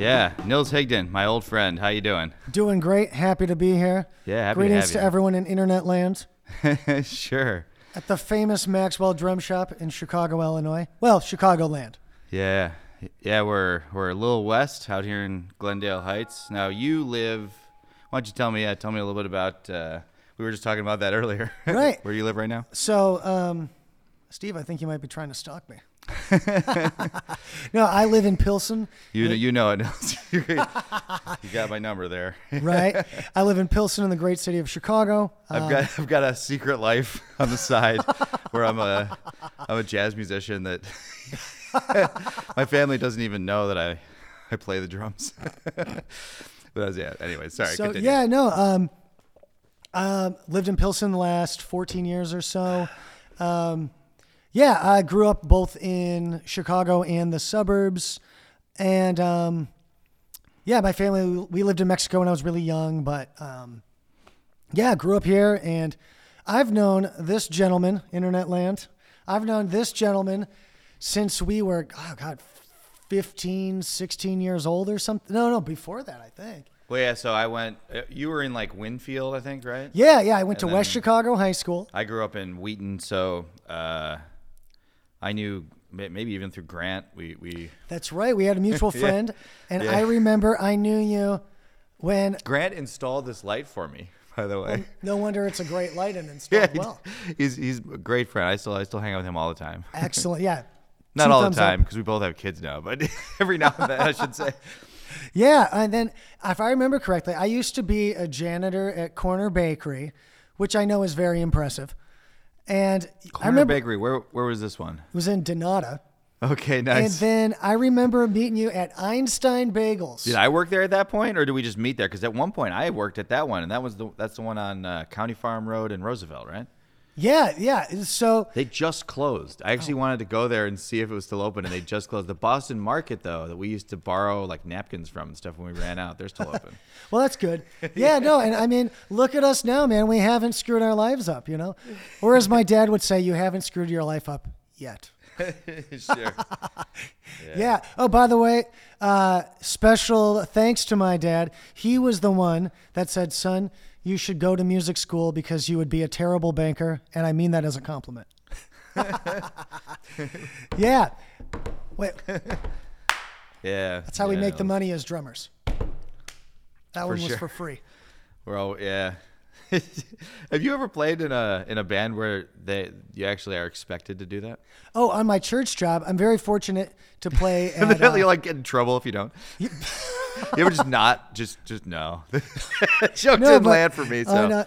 Yeah, Nils Higdon, my old friend. How you doing? Doing great. Happy to be here. Yeah, happy Greetings to to, everyone in internet land sure. at the famous Maxwell Drum Shop in Chicago, Illinois. Well, Chicagoland. Yeah, yeah. We're we're a little west out here in Glendale Heights. Now you live. Why don't you tell me? Yeah, tell me a little bit about. Uh, we were just talking about that earlier. Right. Where do you live right now? So, um, Steve, I think you might be trying to stalk me. no, I live in Pilsen, You know, you know it. You got my number there. right? I live in Pilsen in the great city of Chicago. I've Uh, got I've got a secret life on the side where I'm a I'm a jazz musician that my family doesn't even know that I I play the drums. but that's, yeah. Anyway, sorry. so continue. yeah, no. Um, um, lived in Pilsen the last 14 years or so. Um, yeah, I grew up both in Chicago and the suburbs, and um, yeah, my family we lived in Mexico when I was really young, but um, yeah, grew up here, and I've known this gentleman, Internet Land. I've known this gentleman since we were, oh God, 15, 16 years old or something. No, no, before that, I think. Well, yeah. So I went. uh, You were in like Winfield, I think, right? Yeah, yeah. I went to West Chicago High School. I grew up in Wheaton, so uh, I knew maybe even through Grant. We we That's right. We had a mutual friend, and Yeah. I remember I knew you when. Grant installed this light for me. By the way. Oh, no wonder it's a great light and installed he- well. he's he's a great friend. I still I still hang out with him all the time. Excellent. Yeah. Not Two all the thumbs up. time because we both have kids now, but every now and then I should say. Yeah, and then if I remember correctly, I used to be a janitor at Corner Bakery, which I know is very impressive. And I remember Bakery. Where where was this one? it was in Donata. Okay, nice. And then I remember meeting you at Einstein Bagels. did I work there at that point, or did we just meet there? Because at one point I worked at that one, and that was the that's the one on uh, County Farm Road in Roosevelt, right? Yeah, yeah. So They just closed. I Oh. actually wanted to go there and see if it was still open, and they just closed. The Boston Market, though, that we used to borrow like napkins from and stuff when we ran out, they're still open. Well, that's good. Yeah, no, and I mean, look at us now, man. We haven't screwed our lives up, you know? Or as my dad would say, you haven't screwed your life up yet. sure. Yeah. Oh, by the way, uh, special thanks to my dad. He was the one that said, son, you should go to music school because you would be a terrible banker. And I mean that as a compliment. yeah. Wait, Yeah. that's how we make the money as drummers. That one was sure. for free. We're all yeah. Have you ever played in a in a band where they you actually are expected to do that? Oh, on my church job, I'm very fortunate to play And at. uh, you like get in trouble if you don't. You ever just not just just no. Joke No, didn't land for me. So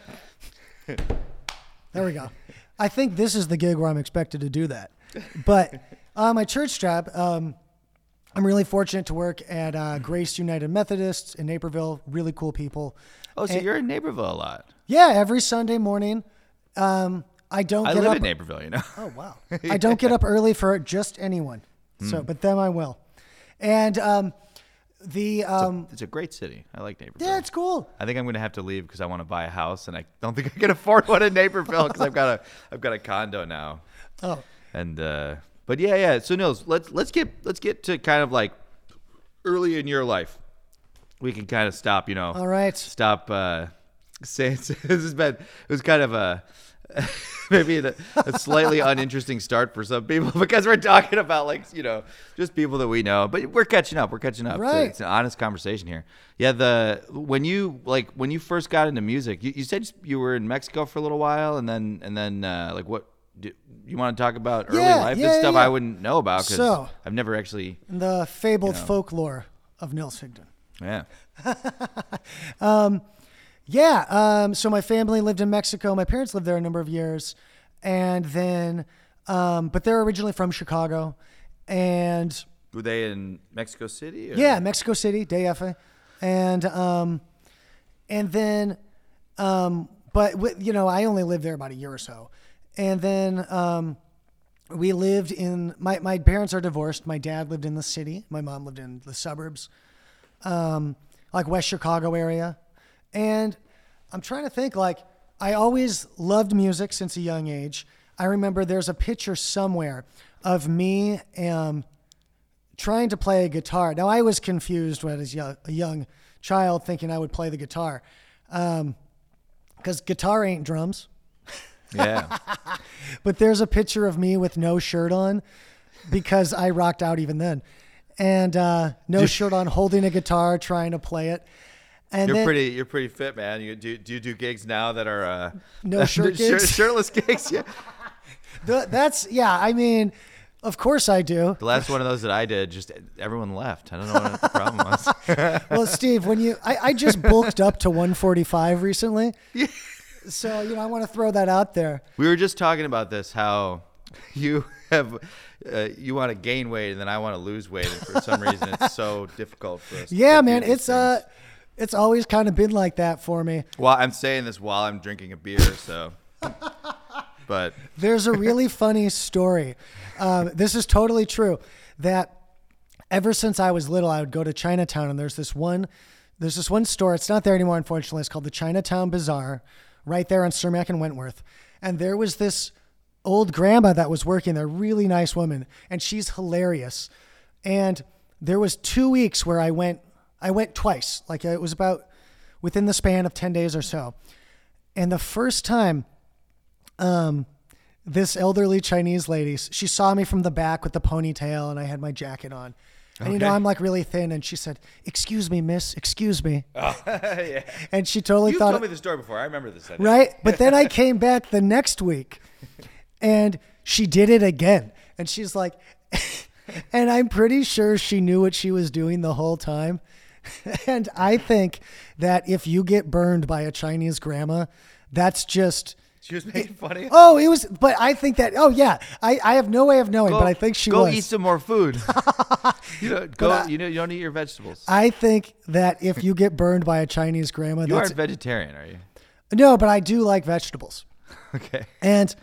there we go. I think this is the gig where I'm expected to do that. But on my church job, um, I'm really fortunate to work at uh, Grace United Methodists in Naperville. Really cool people. oh, so and- you're in Naperville a lot. Yeah, every Sunday morning. Um, I don't I get live up. in Naperville, you know. Oh wow! I don't get up early for just anyone. So, Hmm. but them I will. And um, the um, it's a great city. I like Naperville. yeah, it's cool. I think I'm going to have to leave because I want to buy a house, and I don't think I can afford one in Naperville because I've got a I've got a condo now. Oh, And uh, but yeah, yeah. So Nils, let's let's get let's get to kind of like early in your life. We can kind of stop, you know. all right. Stop uh, saying this has been it was kind of a maybe a, a slightly uninteresting start for some people because we're talking about like you know just people that we know but we're catching up we're catching up So Right. it's an honest conversation here yeah the when you like when you first got into music you, you said you were in mexico for a little while and then and then uh, like what do, you want to talk about early Yeah, life yeah, and stuff yeah. i wouldn't know about because So- i've never actually The fabled You know. folklore of Nils Higdon. yeah Yeah. Um, so my family lived in Mexico. My parents lived there a number of years, and then, um, but they're originally from Chicago, and were they in mexico city or? yeah, Mexico City, DF, and um, and then, um, but wi- you know, I only lived there about a year or so, and then um, we lived in my my parents are divorced. My dad lived in the city. My mom lived in the suburbs, um, like West Chicago area, and I'm trying to think like I always loved music since a young age. I remember there's a picture somewhere of me um, trying to play a guitar. Now I was confused when I was young, a young child, thinking I would play the guitar, because guitar ain't drums. Yeah. But there's a picture of me with no shirt on, because I rocked out even then, and uh, no shirt on, holding a guitar, trying to play it. And You're then, pretty. You're pretty fit, man. You do. Do you do gigs now that are uh, No shirt shir- gigs? shirtless gigs? Yeah. Th- that's yeah. I mean, of course I do. The last one of those that I did, just everyone left. I don't know what the problem was. Well, Steve, when you I, I just bulked up to 145 recently, Yeah. so you know I want to throw that out there. we were just talking about this. How you have uh, you want to gain weight, and then I want to lose weight, and for some reason it's so difficult for us. Yeah, man, it's uh, things. It's always kind of been like that for me. Well, I'm saying this while I'm drinking a beer, so. But There's a really funny story. Um, this is totally true. That ever since I was little, I would go to Chinatown, and there's this one, there's this one store. It's not there anymore, unfortunately. It's called the Chinatown Bazaar, right there on Cermak and Wentworth. And there was this old grandma that was working there, really nice woman, and she's hilarious. And there was two weeks where I went, I went twice. Like it was about within the span of ten days or so. And the first time um, this elderly Chinese lady, she saw me from the back with the ponytail and I had my jacket on. And you know, I'm like really thin. And she said, Excuse me, miss, excuse me. yeah. And she totally You've thought, You told me the story before. I remember this. I right? But then I came back the next week and she did it again. And she's like, and I'm pretty sure she knew what she was doing the whole time. And I think that if you get burned by a Chinese grandma, that's just. She was making fun of you. Oh, it was, but I think that. Oh, yeah, I, I have no way of knowing, but I think she go was. eat some more food. you know, go. I- you know, you don't eat your vegetables. I think that if you get burned by a Chinese grandma, you aren't vegetarian, are you? no, but I do like vegetables. Okay. And,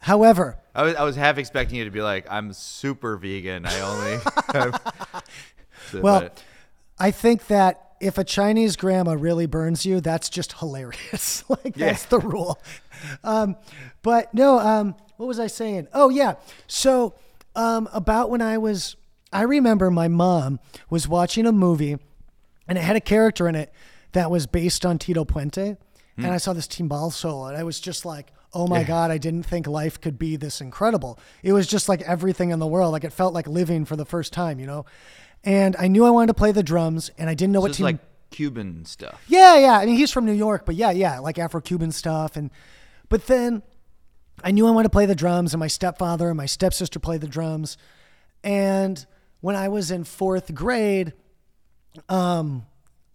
however, I was, I was half expecting you to be like, I'm super vegan. I only. So, Well, I think that if a Chinese grandma really burns you, that's just hilarious. like Yeah. that's the rule. Um, but no, um, what was I saying? Oh yeah. So um, about when I was, I remember my mom was watching a movie, and it had a character in it that was based on Tito Puente, and I saw this timbal solo, and I was just like. Oh my God, I didn't think life could be this incredible. It was just like everything in the world. Like it felt like living for the first time, you know? And I knew I wanted to play the drums, and I didn't know so what team. like Cuban stuff. yeah, yeah. I mean, he's from New York, but yeah, yeah, like Afro-Cuban stuff. And but then I knew I wanted to play the drums, and my stepfather and my stepsister played the drums. And when I was in fourth grade, um,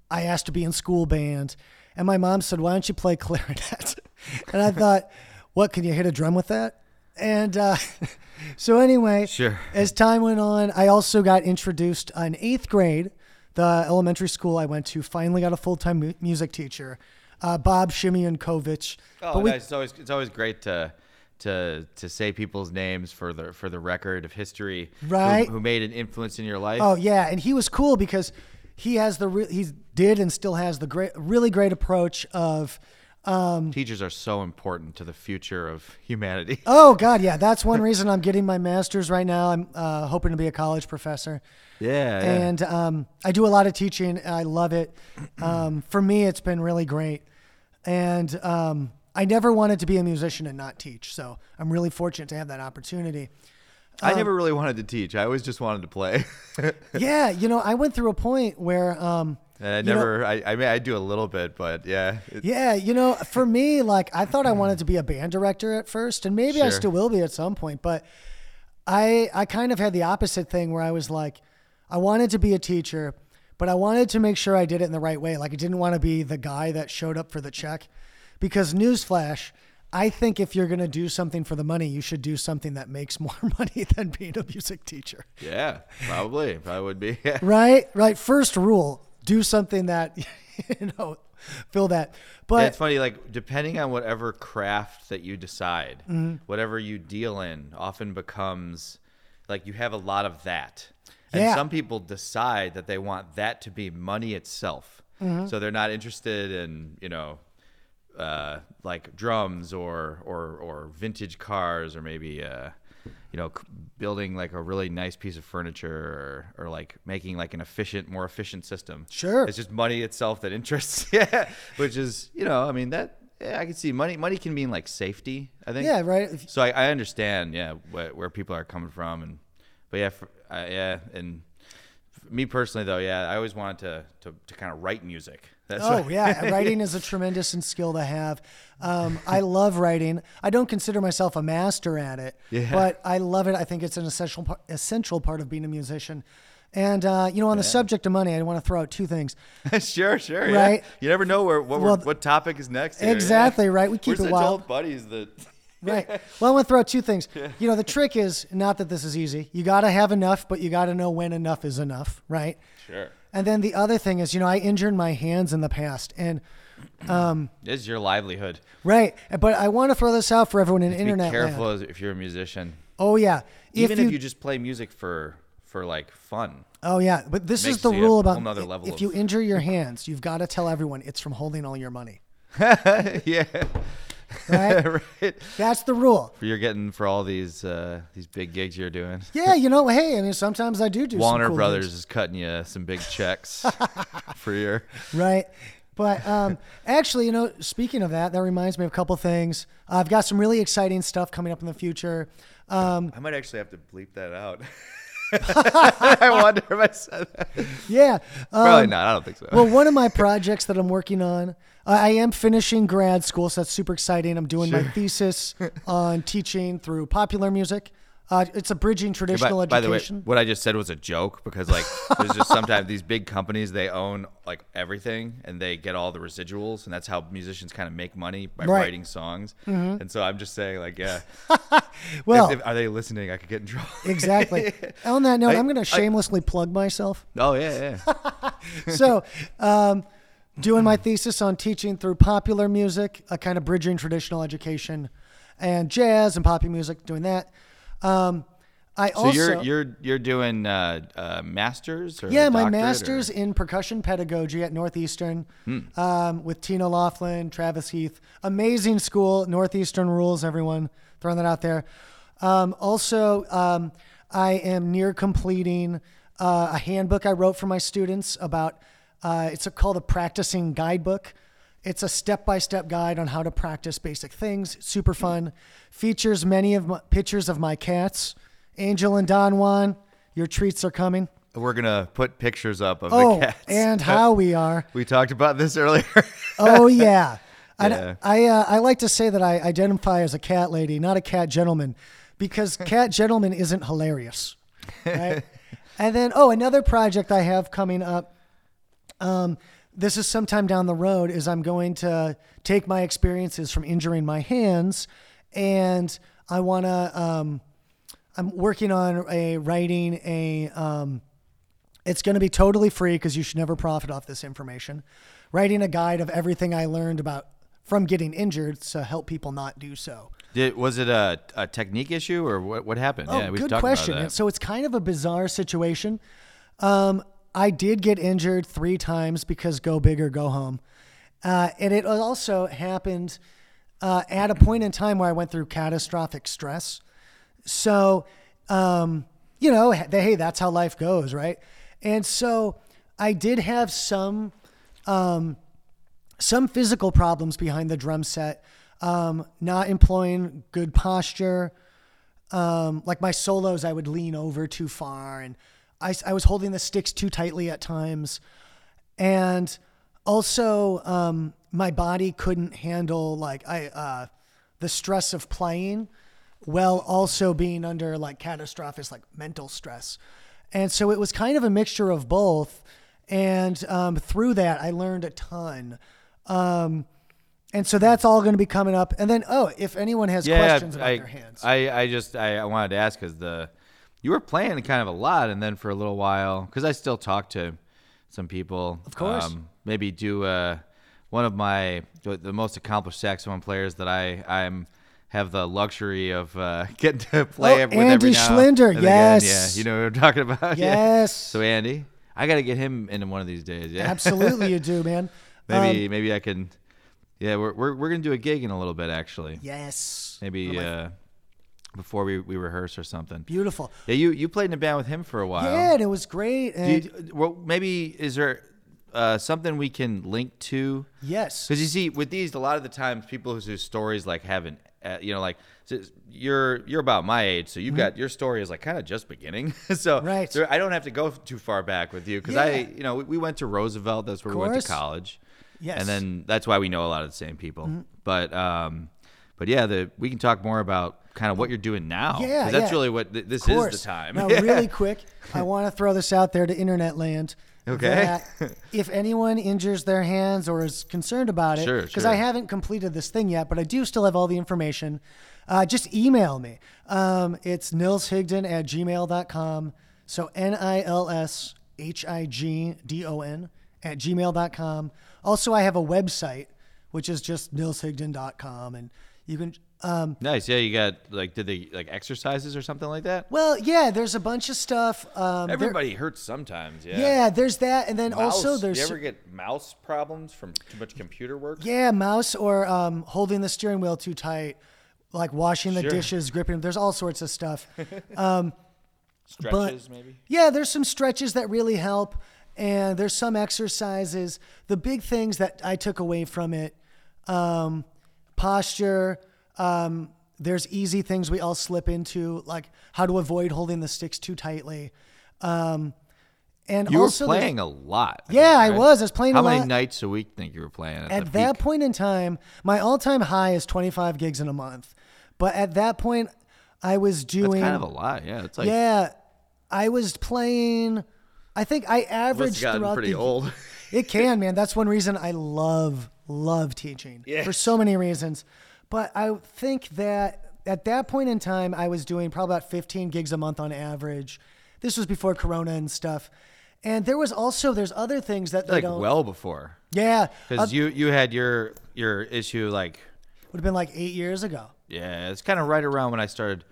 I asked to be in school band, and my mom said, "Why don't you play clarinet?" and I thought, "What? Can you hit a drum with that?" And uh, so anyway, Sure. as time went on, I also got introduced in eighth grade. The elementary school I went to finally got a full time mu- music teacher, uh, Bob Shimionkovich. Oh, But we- nice. It's always it's always great to to to say people's names for the for the record of history. who- Right. Who, made an influence in your life? Oh yeah, and he was cool because he has the re- he did and still has the great, really great approach of. Um, Teachers are so important to the future of humanity. oh God, yeah, that's one reason I'm getting my master's right now. I'm uh, hoping to be a college professor. Yeah. and um, I do a lot of teaching. And I love it. Um, for me, it's been really great, and um, I never wanted to be a musician and not teach. So I'm really fortunate to have that opportunity. I never really wanted to teach. I always just wanted to play. Yeah, you know, I went through a point where, um, and I you know- never. I, I mean, I do a little bit, but yeah. yeah, you know, for me, like I thought I wanted to be a band director at first, and maybe I still will be at some point. But I, I kind of had the opposite thing where I was like, I wanted to be a teacher, but I wanted to make sure I did it in the right way. Like I didn't want to be the guy that showed up for the check, because newsflash. I think if you're going to do something for the money, you should do something that makes more money than being a music teacher. Yeah, probably. Probably would be. Right? Right. First rule do something that, you know, fill that. But it's funny, like depending on whatever craft that you decide, Mm-hmm. whatever you deal in, often becomes like you have a lot of that. And Yeah. some people decide that they want that to be money itself. Mm-hmm. So they're not interested in, you know, uh, like drums or or or vintage cars or maybe uh, you know c- building like a really nice piece of furniture or, or like making like an efficient more efficient system Sure. it's just money itself that interests yeah which is you know i mean that yeah, i can see money money can mean like safety i think Yeah, right. If- so I, I understand, yeah, where, where people are coming from, and but yeah, for, uh, yeah, and me personally though, yeah, I always wanted to to, to kind of write music. That's Oh yeah, writing is a tremendous skill to have. Um, I love writing. I don't consider myself a master at it, Yeah. but I love it. I think it's an essential essential part of being a musician. And uh, you know, on the subject of money, I want to throw out two things. sure, sure, yeah. Right. You never know where what, Well, what topic is next. here, yeah. Exactly, right. We keep We're it wild. buddies that. Right. Well, I want to throw out two things. You know, the trick is not that this is easy. You got to have enough, but you got to know when enough is enough, right? Sure. And then the other thing is, you know, I injured my hands in the past, and um, This is your livelihood. right. But I want to throw this out for everyone in internet. Be internet careful land. if you're a musician. Oh yeah. Even if you, just play music for for like fun. Oh yeah, but this is the rule about another level if of- you injure your hands, you've got to tell everyone it's from holding all your money. yeah. Right? right. That's the rule. You're getting for all these uh, these big gigs you're doing. Yeah, you know, hey, I mean, sometimes I do do some Warner cool Brothers things, is cutting you some big checks for your. right? But um, actually, you know, speaking of that, that reminds me of a couple things. I've got some really exciting stuff coming up in the future. Um, I might actually have to bleep that out. I wonder if I said that. yeah, Probably um, not. I don't think so. well, one of my projects that I'm working on, I I am finishing grad school, so that's super exciting. I'm doing my thesis on teaching through popular music. Uh, it's a bridging traditional by, by the way, what I just said was a joke because like there's just sometimes these big companies they own like everything and they get all the residuals and that's how musicians kind of make money by Right. writing songs. And so I'm just saying like yeah, well, if, if- are they listening? I could get in trouble. exactly. On that note, I- I'm going to I- shamelessly plug myself. oh yeah, yeah. so, um, doing my thesis on teaching through popular music, a kind of bridging traditional education, and jazz and poppy music. Doing that. Um, I So also you're you're you're doing uh, uh, masters or yeah, my doctorate, or- master's in percussion pedagogy at Northeastern um, with Tina Laughlin, Travis Heath. Amazing school. Northeastern rules, everyone. Throwing that out there. Um, also, um, I am near completing uh, a handbook I wrote for my students about. Uh, it's a, called a practicing guidebook. It's a step-by-step guide on how to practice basic things. Super fun. Features many of my pictures of my cats, Angel and Don Juan. Your treats are coming. We're gonna put pictures up of Oh, the cats. and how we are. we talked about this earlier. Oh yeah. Yeah. I I, uh, I like to say that I identify as a cat lady, not a cat gentleman, because cat gentleman isn't hilarious. Right? and then oh, another project I have coming up. Um, this is sometime down the road. Is I'm going to take my experiences from injuring my hands, and I want to. Um, I'm working on a writing a. Um, it's going to be totally free because you should never profit off this information. Writing a guide of everything I learned about from getting injured to help people not do so. Did, was it a, a technique issue or what? What happened? Oh, yeah, good question. about that. so it's kind of a bizarre situation. Um, I did get injured three times because go big or go home. Uh, and it also happened uh, at a point in time where I went through catastrophic stress. So, um, you know, hey, that's how life goes, right? And so I did have some um, some physical problems behind the drum set, um, not employing good posture. Um, like my solos, I would lean over too far, and I, I was holding the sticks too tightly at times. And also, um, my body couldn't handle like I uh, the stress of playing, while also being under like catastrophic like mental stress. And so it was kind of a mixture of both. And um, through that, I learned a ton. Um, and so that's all going to be coming up. And then, oh, if anyone has questions about I, their hands, I, I just I, I wanted to ask because the you were playing kind of a lot, and then for a little while, because I still talk to some people. Of course. maybe do uh, one of my the, most accomplished saxophone players that I I'm have the luxury of uh, getting to play Oh, with every Andy now Schlinder, and again. yes. yeah, you know what I'm talking about. Yeah. Yes. So Andy, I got to get him into one of these days. Yeah, absolutely you do, man. maybe Um, maybe I can Yeah, we're we're we're gonna do a gig in a little bit actually. Yes. Maybe my- uh, before we, we rehearse or something. Beautiful. Yeah, you you played in a band with him for a while. Yeah, and it was great. And you, well, maybe is there uh, something we can link to? yes. Because you see, with these, a lot of the times, people whose stories like haven't, uh, you know, like so you're you're about my age, so you've got your story is like kind of just beginning. so Mm-hmm. Right. there- I don't have to go too far back with you because I, you know, we, we went to Roosevelt. That's where we went to college. Yes. Mm-hmm. And then that's why we know a lot of the same people. But um, but yeah, the we can talk more about kind of what you're doing now. Yeah, that's yeah. really what th- this is the time. Now, really quick, I want to throw this out there to internet land. Okay. if anyone injures their hands or is concerned about it, Sure, because sure. I haven't completed this thing yet, but I do still have all the information, uh, just email me. Um, it's nilshigdon at gmail.com. So N I L S H I G D O N at gmail.com. Also, I have a website, which is just nilshigdon.com. And you can. Um, Nice. Yeah, you got like did they like exercises or something like that? well, yeah, there's a bunch of stuff. Um, there- Everybody hurts sometimes. Yeah. Yeah, there's that, and then Mouse, also there's you ever get mouse problems from too much computer work? yeah, mouse or um, holding the steering wheel too tight, like washing the Sure. dishes, gripping. them. There's all sorts of stuff. Stretches maybe. Yeah, there's some stretches that really help, and there's some exercises. The big things that I took away from it, um, posture. Um, there's easy things we all slip into, like how to avoid holding the sticks too tightly. Um, and You also were playing a lot. I Yeah, think, I right? was. I was playing How many lot. nights a week think you were playing at, at that peak? point in time, my all-time high is 25 gigs in a month. But at that point, I was That's doing kind of a lot. Yeah, it's like yeah, I was playing. I think I averaged throughout pretty the. old. It can, man. That's one reason I love love teaching for so many reasons. But I think that at that point in time, I was doing probably about 15 gigs a month on average. This was before Corona and stuff. And there was also there's other things that like well before yeah, because uh, you you had your your issue like would have been like eight years ago. yeah it's kind of right around when I started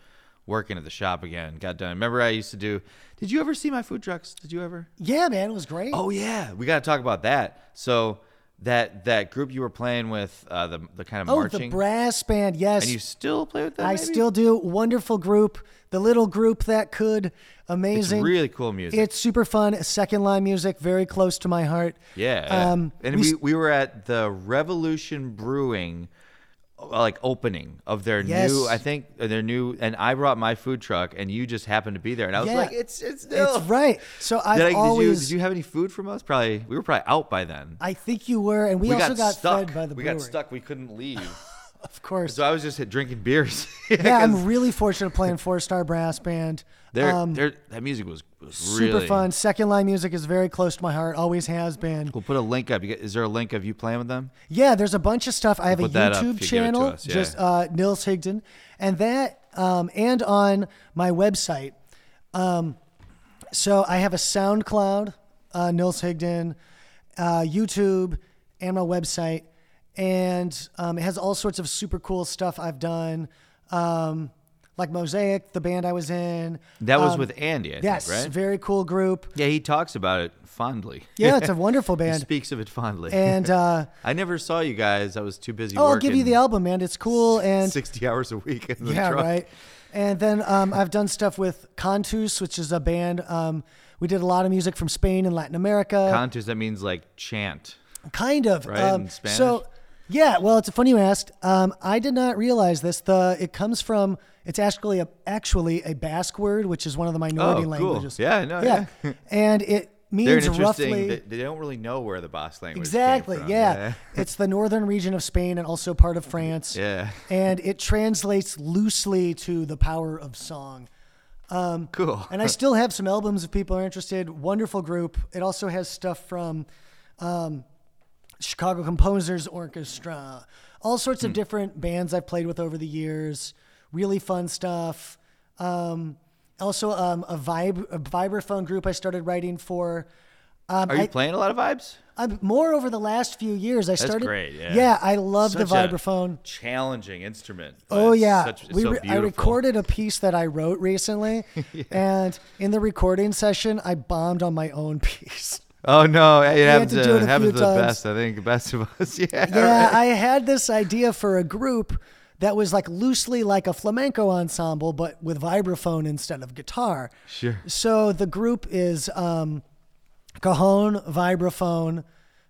working at the shop again. Got done. Remember I used to do. Did you ever see my food trucks? Did you ever? Yeah, man, it was great. Oh yeah, we got to talk about that. So that that group you were playing with, uh, the the kind of Oh, marching, the brass band. Yes, and you still play with them. I maybe? still do. Wonderful group. The little group that could. It's Amazing. really cool music. It's super fun. Second line music, very close to my heart. yeah. Um, and we we, we were at the Revolution Brewing like opening of their Yes. new I think uh, their new and I brought my food truck and you just happened to be there and I was Yeah. like it's it's still It's right. So I've Did, I, did you always. did you have any food from us? Probably we were probably out by then. I think you were, and we, we also got, got, stuck. fed by the we brewery. got stuck. We couldn't leave. Of course. so I was just drinking beers. yeah, I'm really fortunate playing four star brass band. They're, Um, they're, that music was, was super really fun. Second line music is very close to my heart. Always has been. We'll put a link up. Get, is there a link of you playing with them? Yeah, there's a bunch of stuff. I have a YouTube you give it to channel, yeah. just uh, Nils Higdon, and that, um, and on my website. Um, so I have a SoundCloud, uh, Nils Higdon, uh, YouTube, and my website, and um, it has all sorts of super cool stuff I've done, um, like Mosaic, the band I was in. That was Um, with Andy, I think, Yes, right? very cool group. Yeah, he talks about it fondly. Yeah, it's a wonderful he band. speaks of it fondly. And uh, I never saw you guys. I was too busy oh, I'll give you the album, man. It's cool and 60 hours a week in the yeah, truck. right. And then um, I've done stuff with Cantus, which is a band. Um, we did a lot of music from Spain and Latin America. Contus, that means like chant. kind of. Right, Um, in Spanish? So, yeah. Well, it's funny you asked. Um, I did not realize this. The it comes from. It's actually a actually a Basque word, which is one of the minority Oh, cool. languages. Yeah, no, yeah. yeah. and it means roughly. They, they don't really know where the Basque language is. Exactly. From. Yeah. it's the northern region of Spain and also part of France. Yeah. And it translates loosely to the power of song. Um, Cool. And I still have some albums if people are interested. Wonderful group. It also has stuff from um, Chicago Composers Orchestra, all sorts Hmm. of different bands I've played with over the years. Really fun stuff. Um, also, um, a vibe, a vibraphone group I started writing for. Um, Are you I, playing a lot of vibes? I'm more over the last few years. I started. great, yeah. I love the Such a vibraphone. Challenging instrument. Oh yeah, such- we so I recorded a piece that I wrote recently, and in the recording session, I bombed on my own piece. Oh no, it had happens to to, do it happens to the times. best. I think the best of us. Yeah. Yeah, right. I had this idea for a group that was like loosely like a flamenco ensemble, but with vibraphone instead of guitar. Sure. So the group is um, cajon, vibraphone,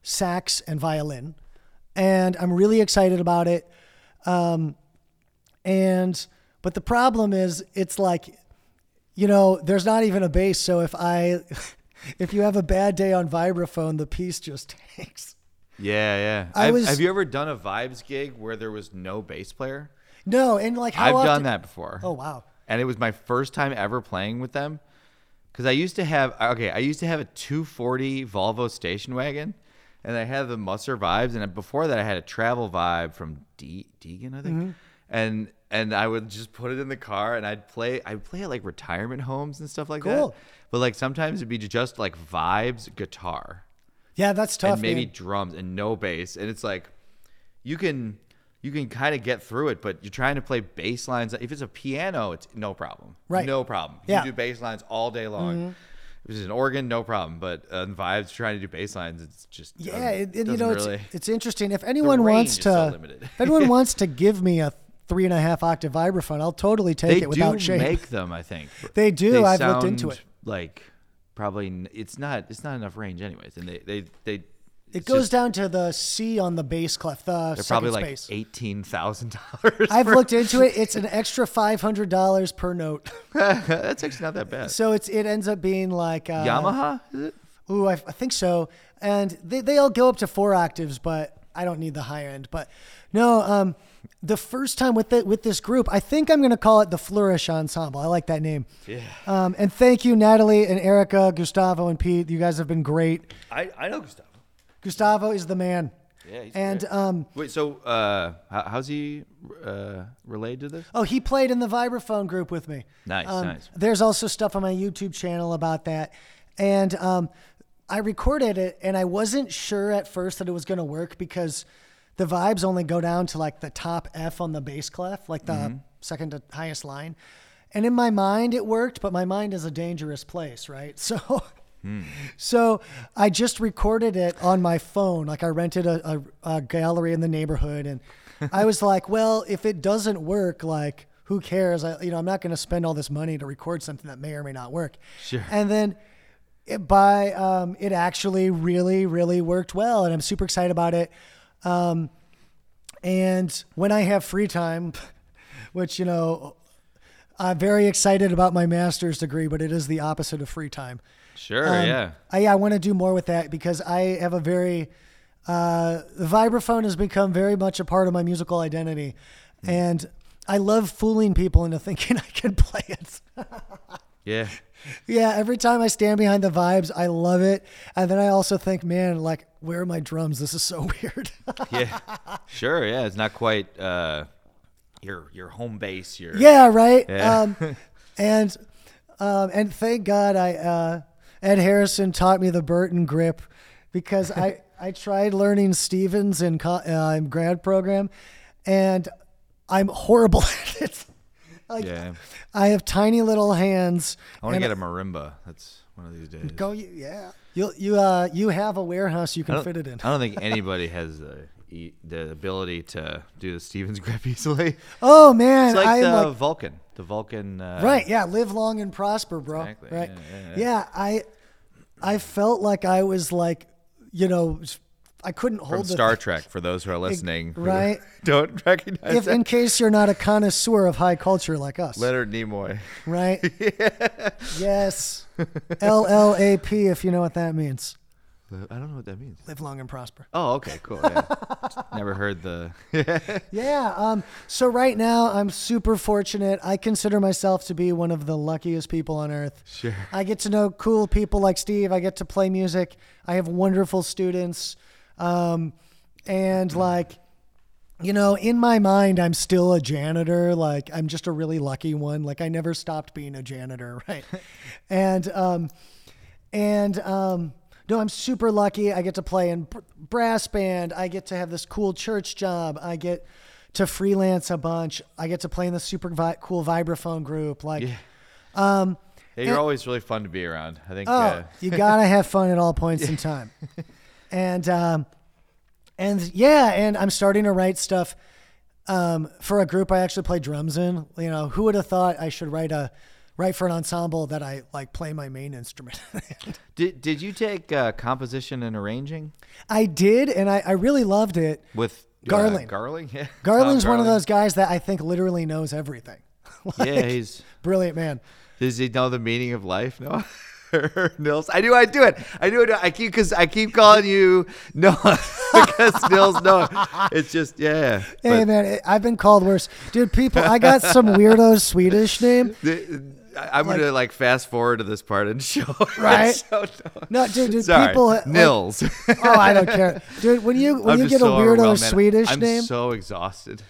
sax, and violin, and I'm really excited about it. Um, and but the problem is, it's like, you know, there's not even a bass. So if I, if you have a bad day on vibraphone, the piece just tanks. Yeah, yeah. I I've- was- have you ever done a vibes gig where there was no bass player? No, and like how I've often, done that before. Oh wow. and it was my first time ever playing with them because I used to have okay, I used to have a 240 Volvo station wagon, and I had the Musser vibes, and before that I had a travel vibe from De- Deagan, I think, Mm-hmm. and and I would just put it in the car and I'd play I'd play at like retirement homes and stuff like Cool. that. But like sometimes it'd be just like vibes guitar Yeah, that's tough. and maybe man. drums and no bass and it's like you can you can kind of get through it but you're trying to play bass lines if it's a piano it's no problem Right. no problem Yeah. Mm-hmm. you do bass lines all day long if it's an organ no problem but uh, vibes trying to do bass lines it's just Yeah, doesn't- it, it- you know, really it's, it's interesting. If anyone wants to, if anyone wants to give me a three and a half octave vibraphone, I'll totally take they it without do make them i think They do. I've looked into it. like probably it's not it's not enough range anyways and they they they it goes just- down to the C on the bass clef, the they're probably like space. eighteen thousand dollars I've looked into it. It's an extra five hundred dollars per note, that's actually not that bad so it's it ends up being like uh, yamaha is it Ooh, I, I think so. And they, they all go up to four octaves, but I don't need the high end. But no, um, the first time with the, with this group, I think I'm going to call it the Flourish Ensemble. I like that name. Yeah. Um, and thank you, Natalie and Erica, Gustavo and Pete. You guys have been great. I, I know Gustavo. Gustavo is the man. Yeah, he's and great. um, Wait, so uh, how, how's he uh, relayed to this? oh, he played in the vibraphone group with me. Nice, Um, nice. There's also stuff on my YouTube channel about that. And um, I recorded it, and I wasn't sure at first that it was going to work because the vibes only go down to like the top F on the bass clef, like the Mm-hmm. second to highest line. And in my mind, it worked, but my mind is a dangerous place, right? So. Hmm. So I just recorded it on my phone. Like I rented a, a, a gallery in the neighborhood, and I was like, "Well, if it doesn't work, like who cares? I, you know, I'm not going to spend all this money to record something that may or may not work." Sure. And then it, by um, it actually really, really worked well, and I'm super excited about it. Um, and when I have free time, which you know, I'm very excited about my master's degree, but it is the opposite of free time. Sure, Um, yeah. I, I want to do more with that because I have a very, uh, the vibraphone has become very much a part of my musical identity. Hmm. And I love fooling people into thinking I can play it. Yeah. Yeah, every time I stand behind the vibes, I love it. And then I also think, man, like, where are my drums? This is so weird. Yeah. sure, yeah. It's not quite uh, your your home base. Your yeah, right. Yeah. Um, and um, and thank God I uh, Ed Harrison taught me the Burton grip because I I tried learning Stevens in co- uh, in grad program, and I'm horrible at it. Like, Yeah. I have tiny little hands. I want to get a marimba. That's one of these days. Go, you, yeah. You you uh you have a warehouse you can fit it in. I don't think anybody has the the ability to do the Stevens grip easily. Oh man, It's like I'm the like Vulcan. The Vulcan. Uh, Right. Yeah. Live long and prosper, bro. Exactly, Right. yeah, yeah, Yeah, I, I felt like I was like, you know, I couldn't From hold the Star Trek, for those who are listening, right. Don't recognize If that. in case you're not a connoisseur of high culture like us, Leonard Nimoy. right? Yes. L L A P, if you know what that means. I don't know what that means. Live long and prosper. Oh, okay, cool. Yeah. Never heard the. Yeah. Um. So right now, I'm super fortunate. I consider myself to be one of the luckiest people on earth. Sure. I get to know cool people like Steve. I get to play music. I have wonderful students. Um, and like, you know, in my mind, I'm still a janitor. Like, I'm just a really lucky one. Like, I never stopped being a janitor, right? and um, and um, no, I'm super lucky. I get to play in br- brass band. I get to have this cool church job. I get to freelance a bunch. I get to play in the super vi- cool vibraphone group. Like, Yeah. um, Yeah, you're And- always really fun to be around. I think. Oh, Uh, you gotta have fun at all points in time. And um, and yeah, and I'm starting to write stuff um, for a group I actually play drums in. You know, who would have thought I should write a write for an ensemble that I like play my main instrument. did Did you take uh, composition and arranging I did, and I, I really loved it. with uh, Garling. Garling. Yeah. Garling's Tom one of those guys that I think literally knows everything. Like, Yeah, he's. brilliant man. Does he know the meaning of life? No. Nils, I knew I'd do it. I knew it. I keep because I keep calling you Noah because Nils Noah. It's just yeah. Hey But man, I've been called worse, dude. People, I got some weirdo Swedish name. I'm gonna like fast forward to this part and show. Right? show Noah. No, dude, dude Sorry, people. like- Nils. oh, I don't care, dude. When you when I'm you get a weirdo. Swedish I'm name, so exhausted.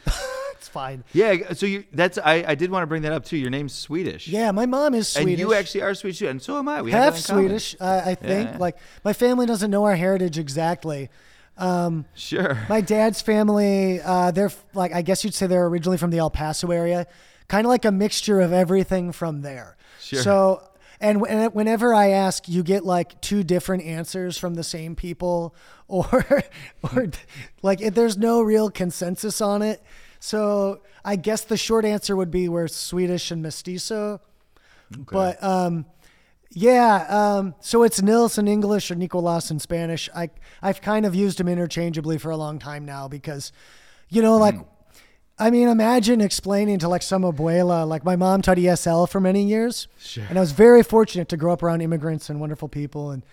It's fine. yeah. So you that's I I did want to bring that up too. Your name's Swedish. Yeah, my mom is Swedish. And you actually are Swedish too, and so am I. We have half common. Swedish, uh, I think. Yeah. Like my family doesn't know our heritage exactly. Um, Sure. my dad's family, uh, they're like I guess you'd say they're originally from the El Paso area, kind of like a mixture of everything from there. Sure. So. And whenever I ask, you get like two different answers from the same people, or, or like if there's no real consensus on it. So I guess the short answer would be we're Swedish and mestizo. But um, yeah, um, so it's Nils in English or Nicolas in Spanish. I I've kind of used them interchangeably for a long time now because, you know, like, I mean, imagine explaining to like some abuela, like my mom taught ESL for many years, Sure. and I was very fortunate to grow up around immigrants and wonderful people, and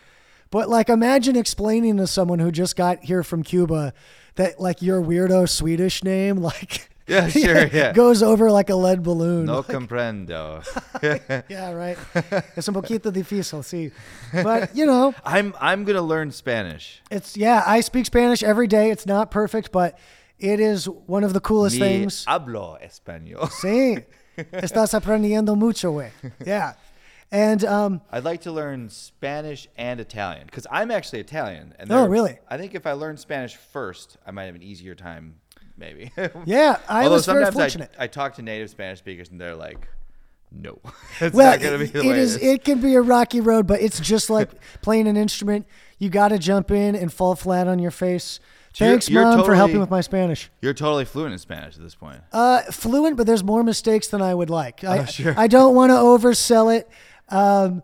but like imagine explaining to someone who just got here from Cuba that like your weirdo Swedish name, like. Yeah, sure, yeah. Goes over like a lead balloon. no comprendo. Yeah, right. Es un poquito difícil, sí. But, you know, I'm I'm gonna learn Spanish. it's, yeah, I speak Spanish every day. It's not perfect, but it is one of the coolest Ni things. hablo español. Sí. Estás aprendiendo mucho, güey. Yeah. And, um, I'd like to learn Spanish and Italian because I'm actually Italian. And Oh, really? I think if I learn Spanish first, I might have an easier time, maybe. yeah, I Although was very sometimes fortunate. I, I talk to native Spanish speakers and they're like, "No, it's well, not gonna be the it way is. it is." It can be a rocky road, but it's just like playing an instrument. You got to jump in and fall flat on your face. So you're- Thanks, you're mom, for helping with my Spanish. You're totally fluent in Spanish at this point. Uh, fluent, but there's more mistakes than I would like. I, Oh, sure. I don't want to oversell it. Um,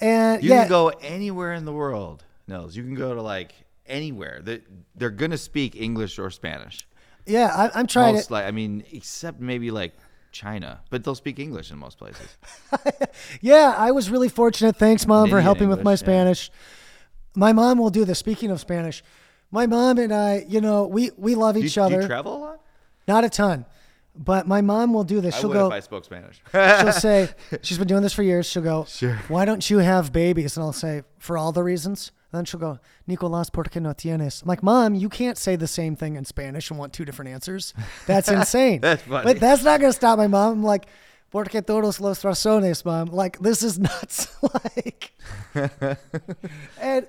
and You yeah, can go anywhere in the world, Nils. You can go to like anywhere. They're, they're gonna speak English or Spanish. yeah, I, I'm trying Most to. like I mean, except maybe like China, but they'll speak English in most places. Yeah, I was really fortunate. Thanks, mom, for Canadian helping with my English, yeah. Spanish. My mom will do this. Speaking of Spanish, my mom and I, you know, we we love each do other. you travel a lot? Not a ton, but my mom will do this. She'll would go. if I spoke Spanish. she'll say she's been doing this for years. She'll go, Sure. Why don't you have babies? And I'll say, for all the reasons. And then she'll go, Nicolás, ¿por qué no tienes? I'm like, Mom, you can't say the same thing in Spanish and want two different answers. That's insane. That's funny. But that's not gonna stop my mom. I'm like, Porque todos los razones, mom. Like this is nuts. like, and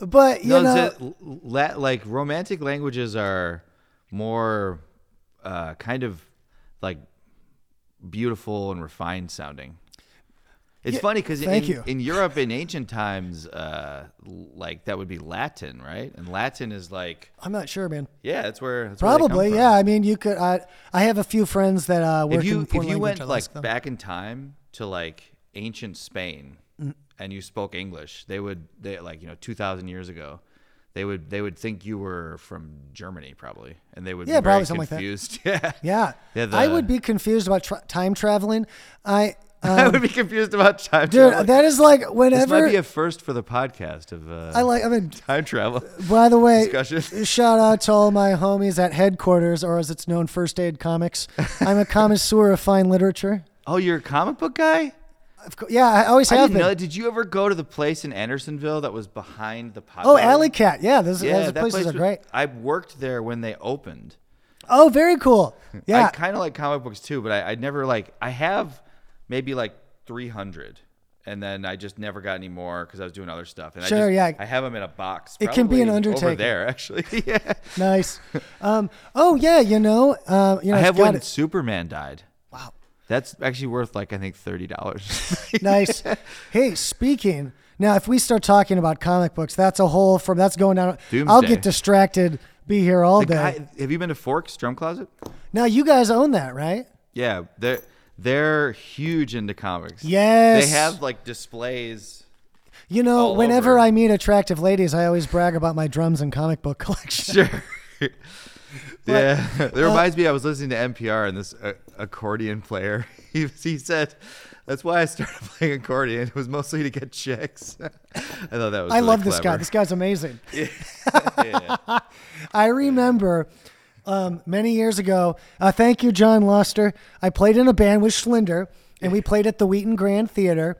but you no, know, la- like romantic languages are more uh, kind of like beautiful and refined sounding. It's Yeah, funny because in, in Europe in ancient times, uh, like that would be Latin, right? And Latin is like, I'm not sure, man. yeah, that's where that's where Probably, from. yeah. I mean, you could. I I have a few friends that uh, work If you in if you went like them. back in time to like ancient Spain Mm. and you spoke English, they would they like you know two thousand years ago, they would they would think you were from Germany probably, and they would Yeah, be very probably something like that. confused. yeah, Yeah. Yeah, I would be confused about tra- time traveling. I, I um, would be confused about time dude, travel. that is like this whenever might be a first for the podcast of uh, I like. I mean, time travel. by the way, shout out to all my homies at headquarters, or as it's known, First Aid Comics. I'm a connoisseur of fine literature. Oh, you're a comic book guy. Of course, yeah, I always I have been. know. Did you ever go to the place in Andersonville that was behind the pot? oh, Alley Cat. Yeah, those, Yeah, those places place are was- great. I worked there when they opened. Oh, very cool. Yeah. I kind of like comic books too, but I, I never like. I have maybe like 300, and then I just never got any more because I was doing other stuff. And I Sure, just, yeah. I have them in a box. It can be an undertaking. over there, actually. yeah, nice. Um, oh yeah, you know, uh, you know, I have when. Superman died. That's actually worth like I think thirty dollars. nice. Hey, speaking now, if we start talking about comic books, that's a whole from that's going down. I'll get distracted. Be here all day. Guy, have you been to Forks Drum Closet? now you guys own that, right? Yeah, they're they're huge into comics. Yes. they have like displays. You know, all whenever over. I meet attractive ladies, I always brag about my drums and comic book collection. Sure. yeah, it reminds me. I was listening to NPR and this uh, accordion player. He he said, "That's why I started playing accordion. It was mostly to get chicks." I thought that was. I really love this guy. This guy's amazing. yeah. I remember um, many years ago. Uh, thank you, John Luster. I played in a band with Schlinder, and we played at the Wheaton Grand Theater.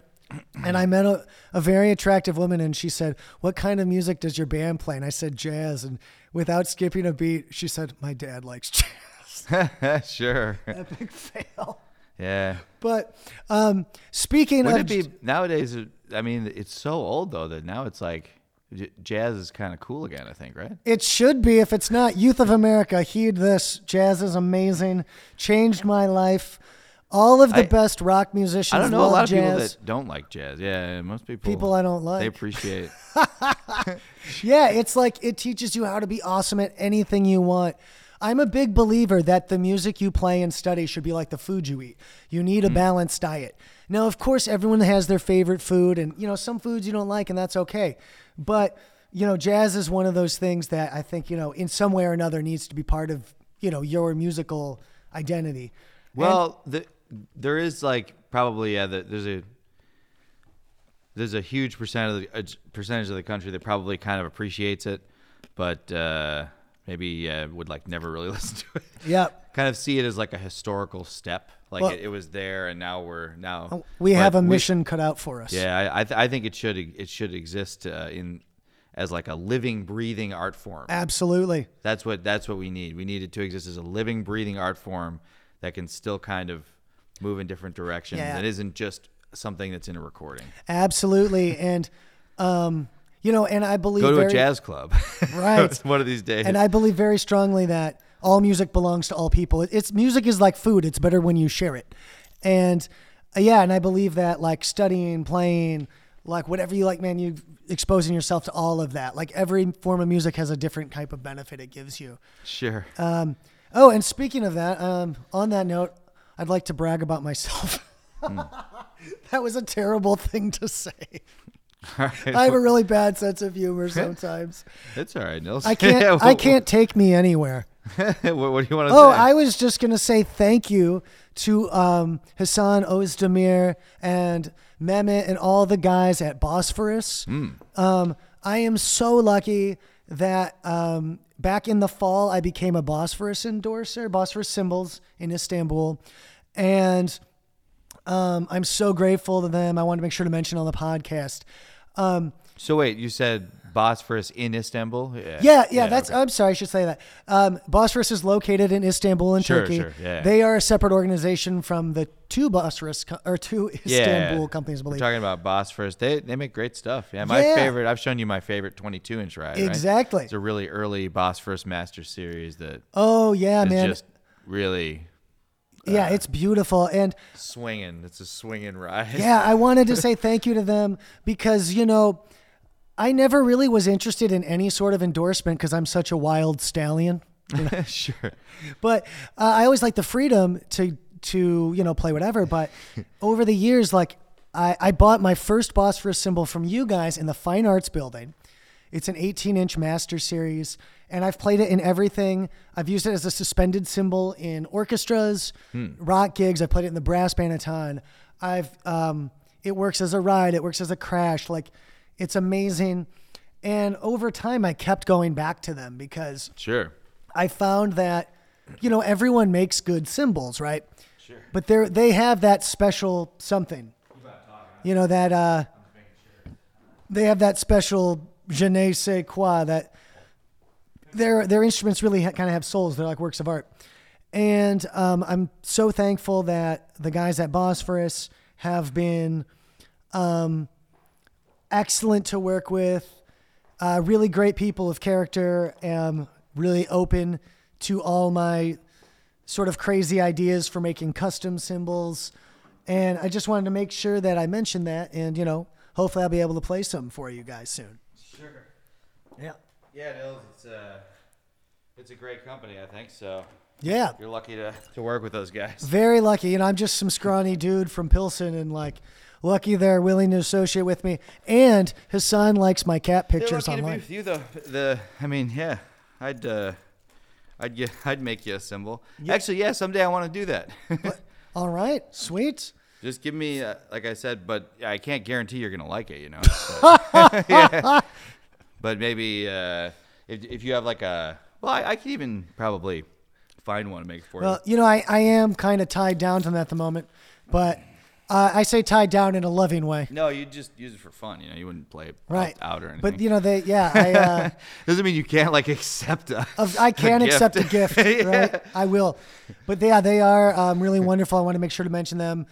And I met a, a very attractive woman, and she said, "What kind of music does your band play?" And I said, "Jazz." And without skipping a beat, she said, "My dad likes jazz." sure. Epic fail. Yeah. But um, speaking Would of, it be nowadays? I mean, it's so old though that now it's like jazz is kind of cool again. I think, right? It should be. If it's not, Youth of America, heed this. Jazz is amazing. Changed my life. All of the I- best rock musicians I don't know a lot of jazz. people that don't like jazz. Yeah, most people. People I don't like. They appreciate. Yeah, it's like it teaches you how to be awesome at anything you want. I'm a big believer that the music you play and study should be like the food you eat. You need a Mm. balanced diet. Now, of course, everyone has their favorite food, and you know some foods you don't like, and that's okay. But you know, jazz is one of those things that I think you know in some way or another needs to be part of you know your musical identity. Well, the, there is like probably yeah. The, there's a there's a huge percent of the percentage of the country that probably kind of appreciates it, but uh, maybe uh, would like never really listen to it. Yep. kind of see it as like a historical step. Like Well- it, it was there, and now we're now We but have a we- mission cut out for us. Yeah, I I, th- I think it should it should exist uh, in as like a living, breathing art form. Absolutely. That's what that's what we need. We need it to exist as a living, breathing art form that can still kind of move in different directions. Yeah. That isn't just something that's in a recording. Absolutely. And um, you know, and I believe Go to very, a jazz club, Right. One of these days. And I believe very strongly that all music belongs to all people. It's music is like food. It's better when you share it. And uh, yeah, and I believe that like studying, playing, like whatever you like, man, you exposing yourself to all of that. Like every form of music has a different type of benefit it gives you. sure. Um, oh, and speaking of that, um, on that note, I'd like to brag about myself. that was a terrible thing to say. Right. I have a really bad sense of humor sometimes. it's all right, Nils. I can't. Yeah, I can't take me anywhere. what, do you want to Oh, say? I was just gonna say thank you to um, Hassan Ozdemir and Mehmet and all the guys at Bosphorus. Um, I am so lucky that um, back in the fall I became a Bosphorus endorser, Bosphorus cymbals in Istanbul, and um, I'm so grateful to them. I wanted to make sure to mention on the podcast. Um, so wait, you said Bosphorus in Istanbul? Yeah, yeah, that's. okay. I'm sorry, I should say that. Um, Bosphorus is located in Istanbul in Sure, Turkey. sure, yeah. They are a separate organization from the two Bosphorus co- or two Yeah. Istanbul companies. I We're talking about Bosphorus. They they make great stuff. Yeah, my Yeah. favorite. I've shown you my favorite 22 inch ride. right? exactly. It's a really early Bosphorus Master Series that Oh yeah, is man. just really yeah, it's beautiful, and swinging. It's a swinging ride. yeah, I wanted to say thank you to them because you know. I never really was interested in any sort of endorsement because I'm such a wild stallion. sure. but uh, I always like the freedom to to you know play whatever. But over the years, like I, I bought my first Bosphorus cymbal from you guys in the Fine Arts Building. It's an 18 inch master series, and I've played it in everything. I've used it as a suspended cymbal in orchestras, rock gigs. I played it in the brass band a ton. I've um, it works as a ride. It works as a crash. Like it's amazing. And over time, I kept going back to them because Sure. I found that, you know, everyone makes good cymbals, right? Sure. But they they have that special something. You know that uh, they have that special je ne sais quoi that their their instruments really ha- kind of have souls. They're like works of art. And um, I'm so thankful that the guys at Bosphorus have been um, excellent to work with, uh, really great people of character, um, really open to all my sort of crazy ideas for making custom cymbals. And I just wanted to make sure that I mentioned that. And, you know, hopefully I'll be able to play some for you guys soon. Sure. Yeah. Yeah, Nils, it's uh, it's a great company, I think. So Yeah. you're lucky to, to work with those guys. Very lucky. And I'm just some scrawny dude from Pilsen and like lucky they're willing to associate with me. And Hassan likes my cat They're pictures lucky to be online. with you, though. The, I mean, yeah, I'd, uh, I'd, get, I'd make you a cymbal. Actually, yeah, someday I want to do that. All right. Sweet. Just give me, uh, like I said, but I can't guarantee you're gonna like it, you know. But, Yeah. But maybe uh, if if you have like a, well, I, I could even probably find one to make for you. Well, you know, I, I am kind of tied down to them at the moment, but uh, I say tied down in a loving way. No, you just use it for fun. You know, you wouldn't play it Right. out, or anything. But, you know, they, yeah, I, uh, doesn't mean you can't like accept a. Of- I can gift. accept a gift, Yeah. right? I will. But yeah, they are um, really wonderful. I want to make sure to mention them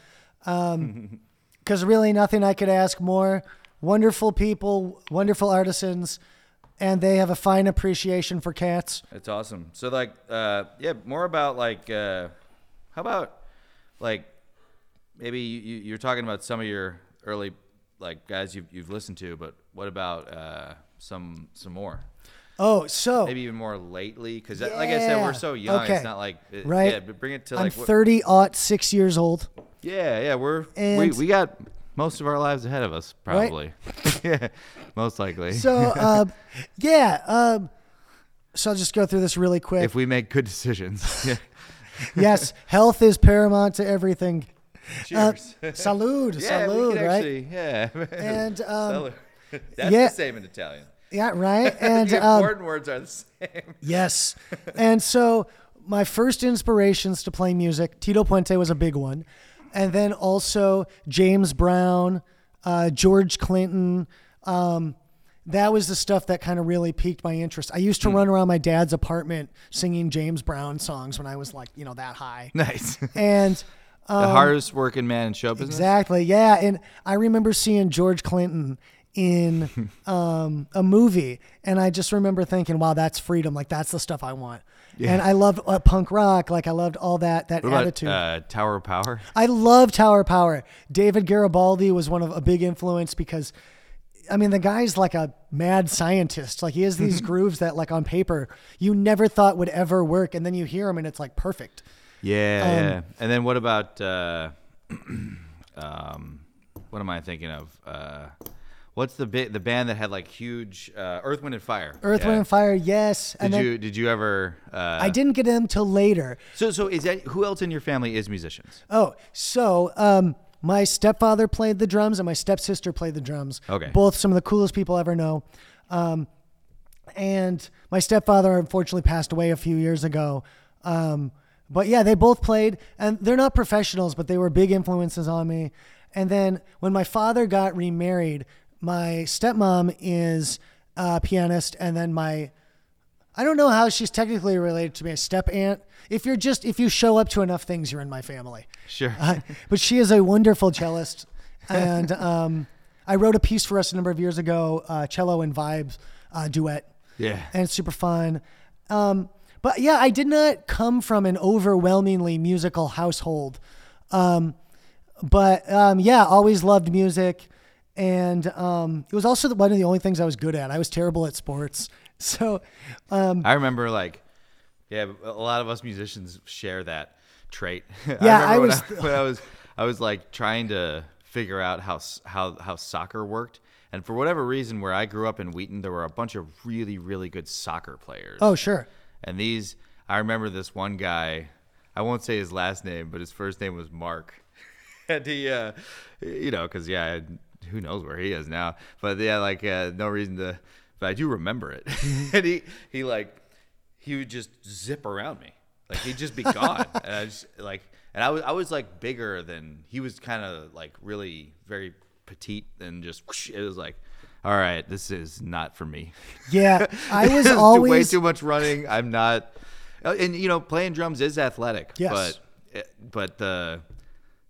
because really nothing I could ask more. Wonderful people, wonderful artisans, and they have a fine appreciation for cats. It's awesome. So like, uh, yeah, more about like, uh, how about like maybe you, you- you're talking about some of your early like guys you've you've listened to, but what about uh, some some more? Oh, so Maybe even more lately, because like I said, we're so young. Okay. It's not like it- Right. Yeah, but bring it to I'm like 30 aught six years old. yeah, yeah. We're we, And- we got most of our lives ahead of us, Right. probably. yeah, most likely. So um, yeah, um, so I'll just go through this really quick. if we make good decisions. Yeah. yes, health is paramount to everything. Uh, Cheers. salud, yeah, salud, right? actually. Yeah. And um, That's yeah. the same in Italian. yeah, right. And the um, important words are the same. yes, and so my first inspirations to play music, Tito Puente was a big one, and then also James Brown, uh, George Clinton. Um, that was the stuff that kind of really piqued my interest. I used to run around my dad's apartment singing James Brown songs when I was like, you know, that high. Nice. The um, hardest working man in show business. Exactly. Yeah, and I remember seeing George Clinton in um, a movie, and I just remember thinking, "Wow, that's freedom! Like that's the stuff I want." And I loved uh, punk rock. Like I loved all that that What about attitude. uh, Tower of Power? I love Tower of Power. David Garibaldi was one of a big influence because. I mean, the guy's like a mad scientist. Like he has these grooves that, like on paper, you never thought would ever work, and then you hear them, and it's like perfect. Yeah, Um, yeah. And then what about uh, um, what am I thinking of? Uh, what's the the band that had like huge uh, Earth, Wind and Fire? Earth, Yeah. Wind, and Fire, yes. Did then you did you ever? Uh, I didn't get them till later. So so is that who else in your family is musicians? Oh, so um, my stepfather played the drums and my stepsister played the drums. Okay. Both some of the coolest people I ever know. Um, and my stepfather unfortunately passed away a few years ago. Um, but yeah, they both played, and they're not professionals, but they were big influences on me. And then when my father got remarried, my stepmom is a pianist, and then my I don't know how she's technically related to me, a step aunt. If you're just if you show up to enough things, you're in my family. Sure. Uh, but she is a wonderful cellist, and um, I wrote a piece for us a number of years ago, uh, cello and vibes uh, duet, yeah. and it's super fun. Um, but yeah, I did not come from an overwhelmingly musical household, um, but um, yeah, always loved music, and um, it was also one of the only things I was good at. I was terrible at sports, so um, I remember like, yeah, a lot of us musicians share that trait. Yeah, I, I was- when, I, when I was I was like trying to figure out how how how soccer worked, and for whatever reason, where I grew up in Wheaton, there were a bunch of really really good soccer players. oh sure. And these, I remember this one guy. I won't say his last name, but his first name was Mark. and he, uh, you know, because yeah, who knows where he is now? But yeah, like uh, no reason to. But I do remember it. and he, he like, he would just zip around me, like he'd just be gone. and I just like, and I was, I was like bigger than he was. Kind of like really very petite, and just whoosh, it was like. All right, this is not for me. Yeah, I was too- way always too much running. I'm not, uh, and you know, playing drums is athletic. Yes. But but the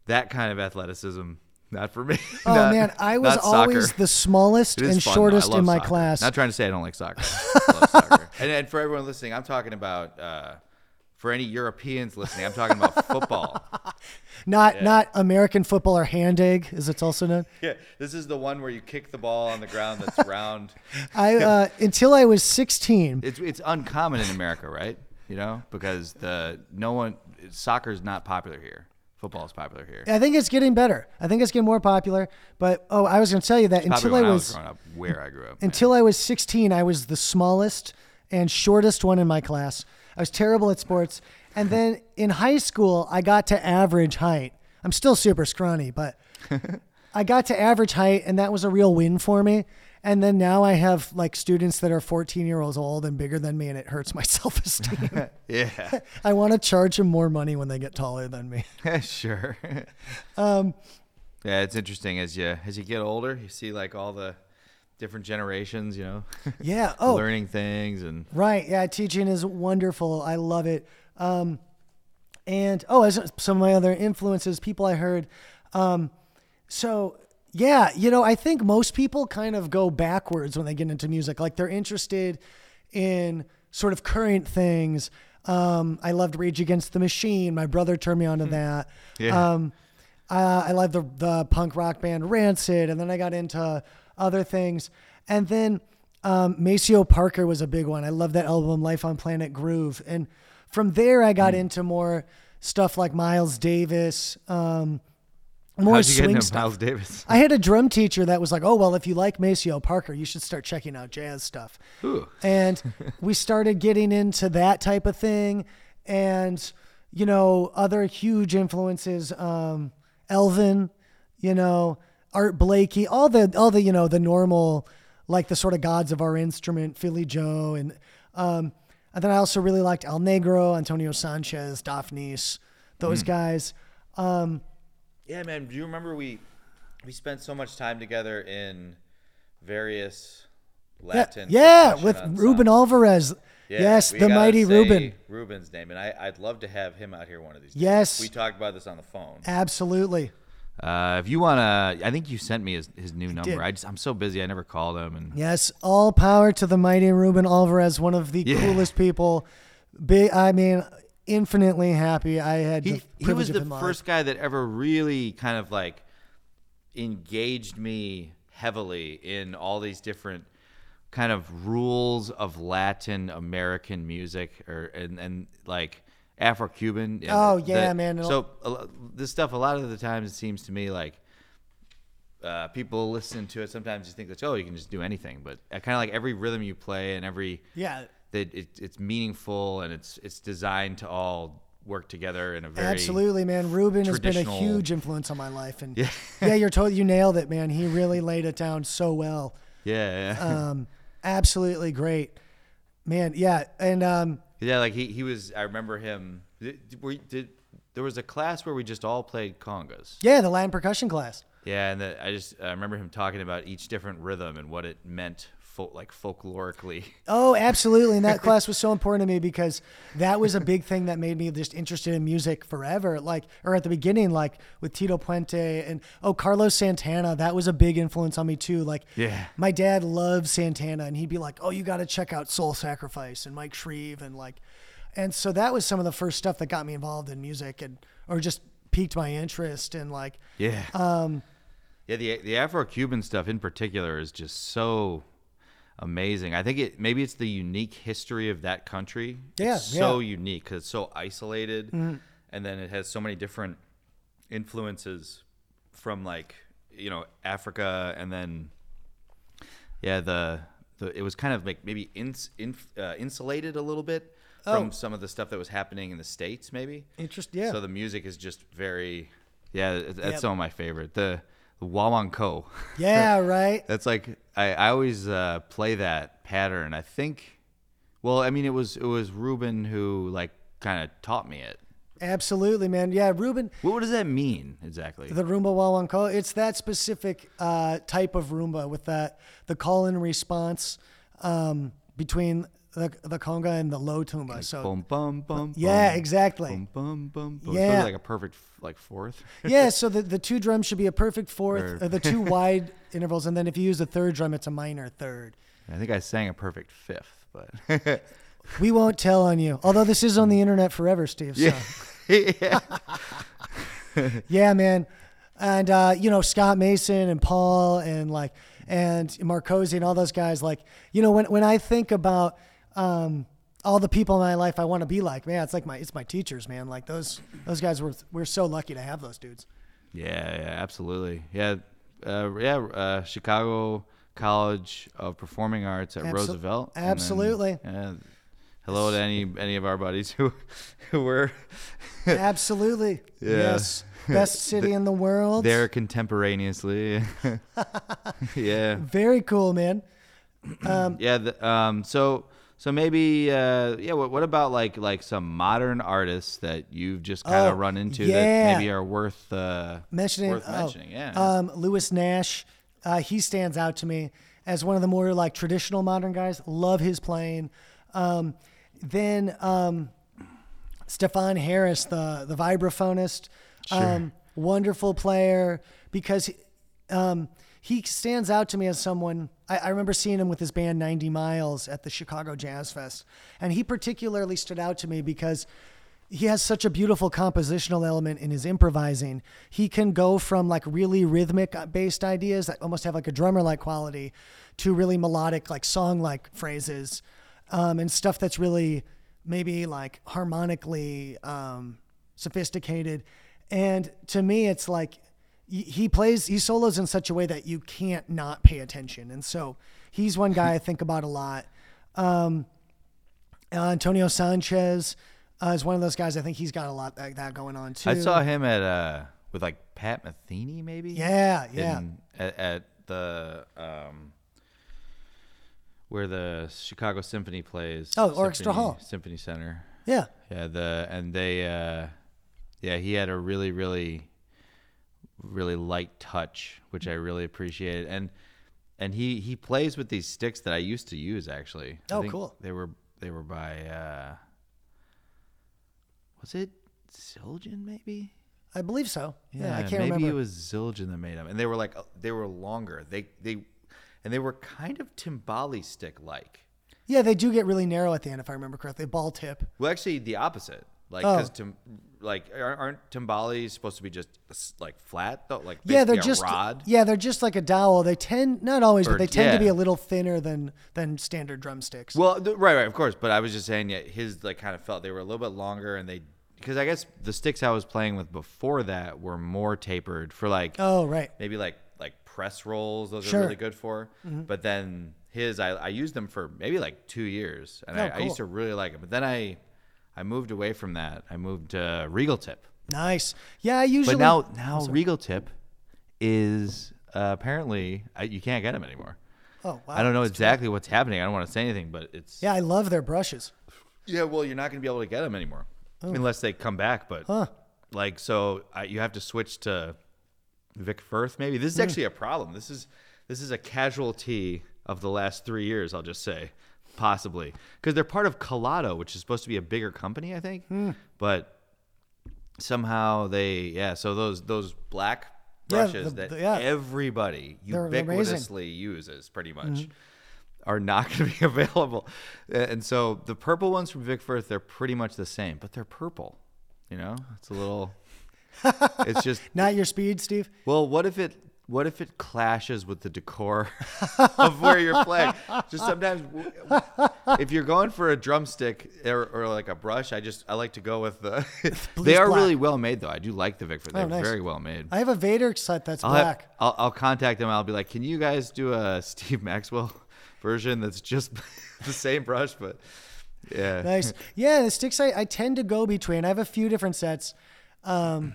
that kind of athleticism, not for me. Oh Not- man, I was always the smallest and fun, shortest in my soccer. class. Not trying to say I don't like soccer. I love soccer. And, and for everyone listening, I'm talking about uh, for any Europeans listening, I'm talking about football. Not not American football or hand egg, as it's also known. Yeah, this is the one where you kick the ball on the ground that's round. I uh, until I was 16. It's it's uncommon in America, right? You know, because the no one soccer's not popular here. Football is popular here. I think it's getting better. I think it's getting more popular. But oh, I was going to tell you that Probably until I I was, was growing up, where I grew up. until I was 16, I was the smallest and shortest one in my class. I was terrible at sports. And then in high school, I got to average height. I'm still super scrawny, but I got to average height, and that was a real win for me. And then now I have like students that are 14 years old and bigger than me, and it hurts my self esteem. yeah, I want to charge them more money when they get taller than me. sure. Um, yeah, it's interesting as you as you get older, you see like all the different generations, you know, yeah. Oh, learning things and Right. Yeah. Teaching is wonderful. I love it. Um, and oh, as some of my other influences, people I heard. Um, so yeah, you know, I think most people kind of go backwards when they get into music. Like they're interested in sort of current things. Um, I loved Rage Against the Machine. My brother turned me on to that. Yeah. Um, uh, I loved the the punk rock band Rancid, and then I got into other things, and then um, Maceo Parker was a big one. I love that album, Life on Planet Groove, and from there I got into more stuff like Miles Davis, um, more how'd you get swing into stuff. Miles Davis? I had a drum teacher that was like, "Oh well, if you like Maceo Parker, you should start checking out jazz stuff." Ooh. And we started getting into that type of thing, and you know, other huge influences, um, Elvin, you know, Art Blakey, all the all the you know the normal, like the sort of gods of our instrument, Philly Joe, and um, and then I also really liked El Negro, Antonio Sanchez, Dafnis, those guys. Um, Yeah, man. Do you remember we we spent so much time together in various yeah, Latin? yeah, percussion with? Ruben Alvarez. Yeah, yes, the mighty Ruben. Ruben's name, and I, I'd love to have him out here one of these. days. Yes. we talked about this on the phone. Absolutely. Uh, if you wanna, I think you sent me his, his new number. did. I just I'm so busy, I never called him, and Yes, all power to the mighty Ruben Alvarez, one of the Yeah. coolest people. Big, I mean, infinitely happy. I had he he was the first guy that ever really kind of like engaged me heavily in all these different kind of rules of Latin American music or and and like Afro-Cuban. Oh, the- yeah, the- man. And So a this stuff a lot of the times it seems to me like uh, people listen to it. Sometimes you think that oh you can just do anything, but kind of like every rhythm you play and every Yeah, that it, it's meaningful and it's it's designed to all work together in a very absolutely, man. Ruben has been a huge influence on my life, and Yeah. yeah, you're told you nailed it, man. He really laid it down so well. yeah yeah. Um, absolutely great, man. Yeah, and um, yeah like he, he was I remember him did, were, did there was a class where we just all played congas yeah, the Latin percussion class. yeah and the, I just I remember him talking about each different rhythm and what it meant fol- like folklorically Oh, absolutely. And that class was so important to me because that was a big thing that made me just interested in music forever. Like, or at the beginning, like with Tito Puente and, oh, Carlos Santana, that was a big influence on me too. Like, Yeah. my dad loved Santana and he'd be like, oh, you got to check out Soul Sacrifice and Mike Shrieve and like, and so that was some of the first stuff that got me involved in music and, or just piqued my interest and like, yeah um, yeah the the Afro-Cuban stuff in particular is just so amazing I think it maybe it's the unique history of that country Yeah, it's so yeah. unique because it's so isolated and then it has so many different influences from like you know Africa and then yeah the the it was kind of like maybe ins, inf, uh, insulated a little bit from Oh. some of the stuff that was happening in the states maybe Interesting. Yeah. so the music is just very yeah that's Yep. some of my favorite the guaguancó yeah. Right. that's like I, I always uh, play that pattern. I think. Well, I mean, it was it was Ruben who like kind of taught me it. Absolutely, man. Yeah. Ruben, What, what does that mean exactly? The Rumba Guaguancó. It's that specific uh, type of Rumba with that the call and response um, between the the conga and the low tumba. So bum bum bum. yeah, bum, exactly. Bum bum bum. bum. Yeah. So like a perfect like fourth. yeah, so the, the two drums should be a perfect fourth, Or- the two wide intervals, and then if you use the third drum, it's a minor third. I think I sang a perfect fifth, but We won't tell on you. Although this is on the internet forever, Steve. So. yeah. Yeah, man. And uh, you know, Scott Mason and Paul and like and Marcosi and all those guys, like, you know, when when I think about um all the people in my life I want to be like, man, it's like my it's my teachers, man. Like those those guys were we're so lucky to have those dudes. Yeah, yeah, absolutely. Yeah, uh, yeah. Uh, Chicago College of Performing Arts at Absol- Roosevelt. and then, absolutely. yeah, hello to any any of our buddies who who were Absolutely. Yeah. Yes. Best city in the world. there contemporaneously. yeah, Very cool, man. yeah. The, um. So so maybe uh yeah. What, what about like like some modern artists that you've just kind of Oh, run into yeah. that maybe are worth uh mentioning worth oh, mentioning? Yeah. um, Lewis Nash, uh, he stands out to me as one of the more like traditional modern guys. Love his playing. Um, then um, Stefon Harris, the the vibraphonist, um, wonderful player because um, he stands out to me as someone. I, I remember seeing him with his band 90 Miles at the Chicago Jazz Fest, and he particularly stood out to me because he has such a beautiful compositional element in his improvising. He can go from like really rhythmic based ideas that almost have like a drummer like quality to really melodic, like song like phrases um, and stuff that's really maybe like harmonically um, sophisticated. And to me, it's like he- plays, he solos in such a way that you can't not pay attention. And so he's one guy I think about a lot. Um, Antonio Sanchez uh, is one of those guys. I think he's got a lot like that going on too. I saw him at uh with like Pat Metheny maybe. Yeah, yeah. in- at, at the um where the Chicago Symphony plays. Oh, Orchestra Hall. Symphony Center. Yeah. Yeah, the and they uh yeah, he had a really really really light touch, which I really appreciated. And and he he plays with these sticks that I used to use actually. I Oh, think cool. They were they were by uh was it Zildjian maybe? I believe so. Yeah, I can't maybe remember. Maybe it was Zildjian that made them, and they were like they were longer. They they and they were kind of timbale stick like. yeah, they do get really narrow at the end, if I remember correctly. They ball tip. Well, actually, the opposite. Like, Oh. because tim- like aren't timbales supposed to be just like flat though? Like Yeah, they're a just rod. yeah, they're just like a dowel. They tend not always, Or- but they tend to be a little thinner than than standard drumsticks. Well, th- right, right, of course. But I was just saying, yeah, his like kind of felt they were a little bit longer, and they because I guess the sticks I was playing with before that were more tapered for like oh, right. maybe like like press rolls. Those Sure. Mm-hmm. are really good for. But then his, I, I used them for maybe like two years, and Oh, I, I used to really like it. But then I I moved away from that. I moved to Regal Tip. Nice. Yeah, I usually But now now Regal Tip is uh, apparently I, you can't get them anymore. Oh, wow. I don't know exactly what's happening. I don't want to say anything, but it's Yeah, I love their brushes. yeah. Well, you're not going to be able to get them anymore unless they come back. But Oh. Huh. like so, I, you have to switch to Vic Firth. Maybe this is Hmm. actually a problem. This is this is a casualty of the last three years. I'll just say, possibly because they're part of Calato, which is supposed to be a bigger company, I think. Hmm. But somehow they yeah. So those those black Yeah, brushes the- that the- yeah. everybody They're amazing. ubiquitously uses, pretty much Mm-hmm. are not going to be available. And so the purple ones from Vic Firth, they're pretty much the same, but they're purple. You know, it's a little. it's just Not your speed, Steve. well. What if it? What if it clashes with the decor of where you're playing? Just sometimes, if you're going for a drumstick or, or like a brush, I just I like to go with the. they are black. really well made though. I do like the Vic Firth. They're Oh, nice. very well made. I have a Vader set that's I'll, have- black. I'll, I'll contact them. I'll be like, can you guys do a Steve Maxwell version that's just the same brush, but yeah. Nice. Yeah, the sticks I, I tend to go between. I have a few different sets. Um,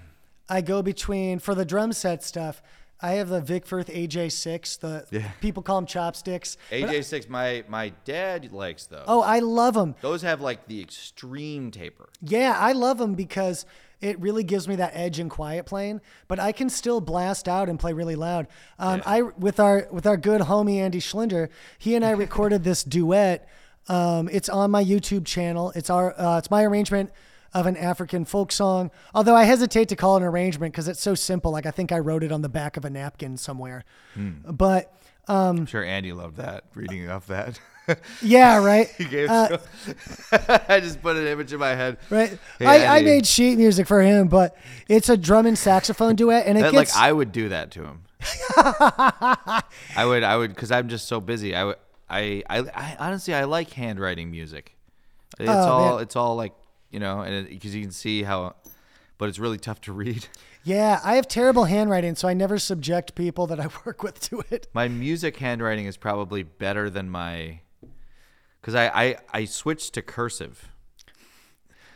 I go between for the drum set stuff. I have the Vic Firth AJ6. The Yeah. people call them chopsticks. AJ six, my my dad likes those. oh, I love them. Those have like the extreme taper. Yeah, I love them because it really gives me that edge in quiet playing. But I can still blast out and play really loud. Um, I with our with our good homie Andy Schlinder, he and I recorded this duet. Um, it's on my YouTube channel. It's our uh, it's my arrangement of an African folk song. Although I hesitate to call it an arrangement because it's so simple. Like I think I wrote it on the back of a napkin somewhere. But I'm sure Andy loved that reading off that. Yeah, right. gave. Uh, I just put an image in my head. right. Hey, I, I made sheet music for him, but it's a drum and saxophone duet, and it That, gets like I would do that to him. I would, I would, because I'm just so busy. I would, I, I, I honestly, I like handwriting music. It's Oh, all, man. it's all like you know, and because you can see how, but it's really tough to read. yeah. I have terrible handwriting, so I never subject people that I work with to it. My music handwriting is probably better than my, because I, I, I switched to cursive.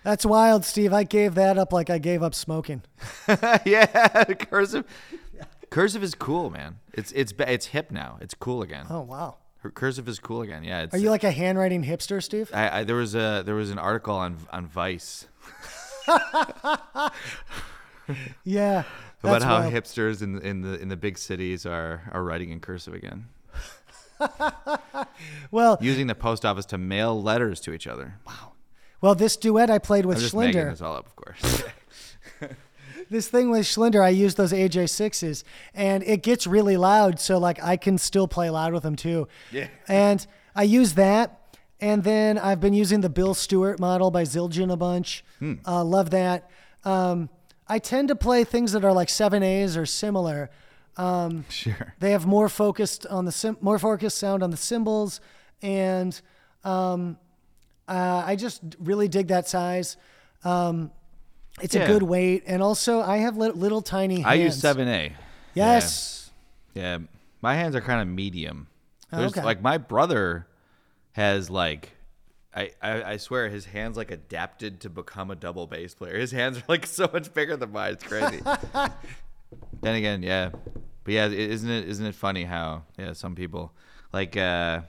That's wild, Steve. I gave that up like I gave up smoking. yeah, cursive. Cursive is cool, man. It's it's it's hip now. It's cool again. Oh wow. Cursive is cool again. Yeah. It's, Are you like a handwriting hipster, Steve? I, I there was a there was an article on on Vice Yeah. about how wild. hipsters in in the in the big cities are are writing in cursive again, Well, using the post office to mail letters to each other. Wow. Well, this duet I played with I'm just making Schlinder. this all up, of course. this thing with Schlinder, I use those AJ6s and it gets really loud. So like I can still play loud with them too. Yeah. And I use that. And then I've been using the Bill Stewart model by Zildjian a bunch. Hmm. Uh, love that. Um, I tend to play things that are like 7As or similar. Um, sure. they have more focused on the sim- more focused sound on the cymbals, and um, uh, I just really dig that size. Um, it's a good weight, and also I have li- little tiny. Hands. I use seven A. Yes. Yeah, my hands are kind of medium. There's okay. like my brother has like I, I I swear his hands like adapted to become a double bass player. His hands are like so much bigger than mine. It's crazy. then again, yeah. But yeah, isn't it isn't it funny how yeah, some people like uh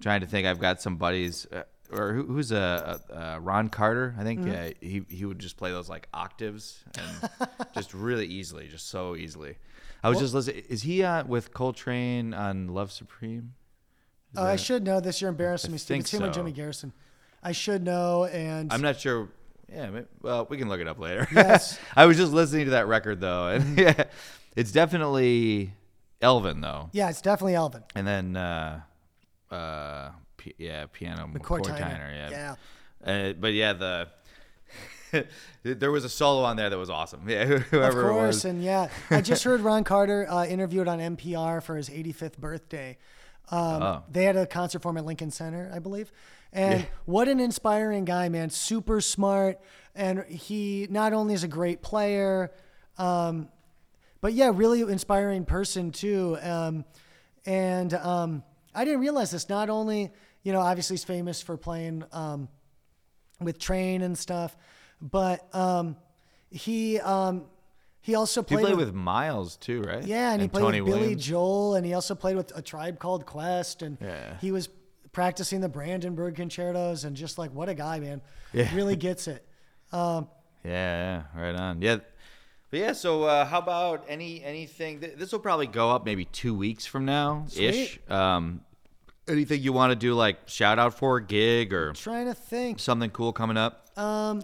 trying to think I've got some buddies uh, or who, who's a uh, uh, Ron Carter, I think Mm-hmm. yeah, he he would just play those like octaves and just really easily, just so easily. I was just listening. Is he uh, with Coltrane on Love Supreme? Oh, I should know this. You're embarrassing I me, Steve. It's him so. Jimmy Garrison. I should know, and I'm not sure. Yeah, ma- well, we can look it up later. Yes. I was just listening to that record though, and yeah, it's definitely Elvin though, yeah, it's definitely Elvin. and then uh, uh, p- yeah, piano McCoy McCoy Tyner. Tyner, yeah. Yeah. Uh, but yeah, the there was a solo on there that was awesome. Yeah, whoever Of course, and yeah, I just heard Ron Carter uh, interviewed on NPR for his 85th birthday. Um, Oh. They had a concert for him at Lincoln Center, I believe. And what an inspiring guy, man! Super smart, and he not only is a great player, um, but yeah, really inspiring person too. Um, and um, I didn't realize this. Not only, you know, obviously he's famous for playing um, with Trane and stuff, but um, he um, he also He played, played with, with Miles too, right? yeah, and, he played Tony with Billy Joel, and he also played with a tribe called Quest, and Yeah. he was practicing the Brandenburg concertos, and just like what a guy, man, Yeah. really gets it. Um, Yeah, yeah, right on. Yeah. But yeah, so uh, how about any anything? Th- this will probably go up maybe two weeks from now ish. Um, anything you want to do, like shout out for a gig or trying to think, something cool coming up? um,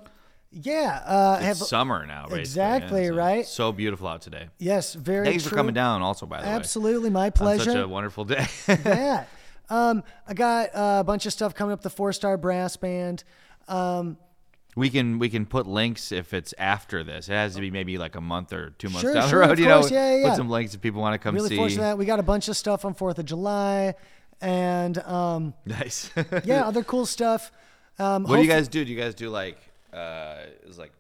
yeah, uh, I have It's summer now. Exactly, so right? So beautiful out today. yes, very. Thanks for coming down. Also, by the way. Absolutely, my way, on pleasure. such a wonderful day. yeah. Um, I got uh, a bunch of stuff coming up. The Four Star Brass Band. Um, we can we can put links if it's after this. It has to be maybe like a month or two months Sure, down sure, the road. you course. know, Yeah, yeah, yeah. put some links if people want to come really see. fortunate that we got a bunch of stuff on Fourth of July, and um, Nice. yeah, other cool stuff. Um, What do you guys do? Do you guys do like uh is like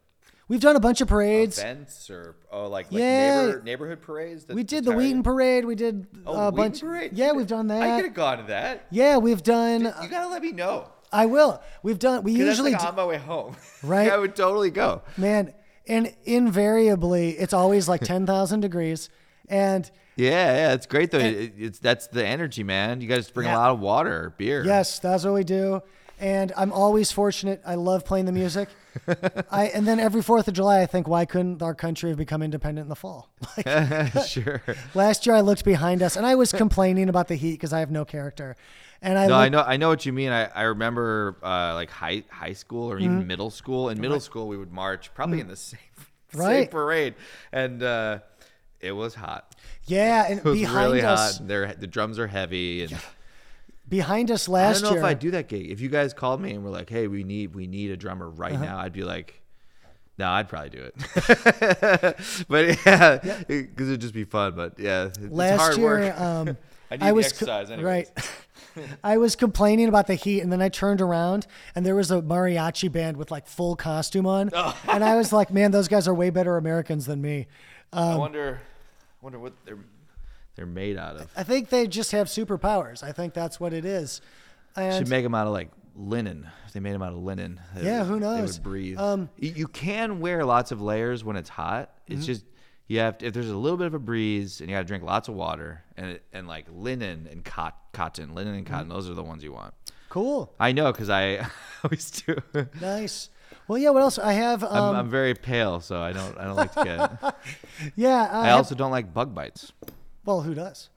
We've done a bunch of parades. events or oh like like Yeah. neighbor, neighborhood parades? We did the Wheaton Parade. We did Oh, a Wheaton bunch. parade. Yeah, we've done I that. could have gone to that. Yeah, we've done. You gotta let me know. I will. We've done. We usually, that's do, like on my way home. Right? I would totally go. man, and invariably, it's always like ten thousand degrees, and Yeah, yeah, it's great though. It- it's that's the energy, man. You guys bring Yeah. a lot of water, beer. Yes, that's what we do. And I'm always fortunate. I love playing the music. I and then every Fourth of July, I think, why couldn't our country have become independent in the fall? Like sure. last year, I looked behind us and I was complaining about the heat because I have no character. And I No, looked, I know, I know what you mean. I, I remember uh, like high high school or even middle school. In middle school, we would march probably in the same same Mm-hmm. Right. parade, and uh, it was hot. Yeah, and It was behind really us, hot. They're, the drums are heavy, and behind us last year, I don't know year. if I do that gig. If you guys called me and were like, "Hey, we need we need a drummer right Uh-huh. now," I'd be like, "No, I'd probably do it." but yeah, because it'd just be fun. But yeah, it's last hard year, work. um, I need I was exercise anyways. right. I was complaining about the heat, and then I turned around, and there was a mariachi band with like full costume on, Oh. and I was like, "Man, those guys are way better Americans than me." I um, wonder, wonder what they're they're made out of. I think they just have superpowers. I think that's what it is. And Should make them out of like linen. If they made them out of linen, Yeah, would- who They would breathe. Um, you, you can wear lots of layers when it's hot. Mm-hmm. It's just you have to, if there's a little bit of a breeze and you got to drink lots of water and and like linen and cot, cotton, linen and Mm-hmm. cotton. Those are the ones you want. cool, I know because I always do. nice. Well, yeah. What else? I have. Um, I'm, I'm very pale, so I don't I don't like to get. yeah. I also don't like bug bites. Well, who does?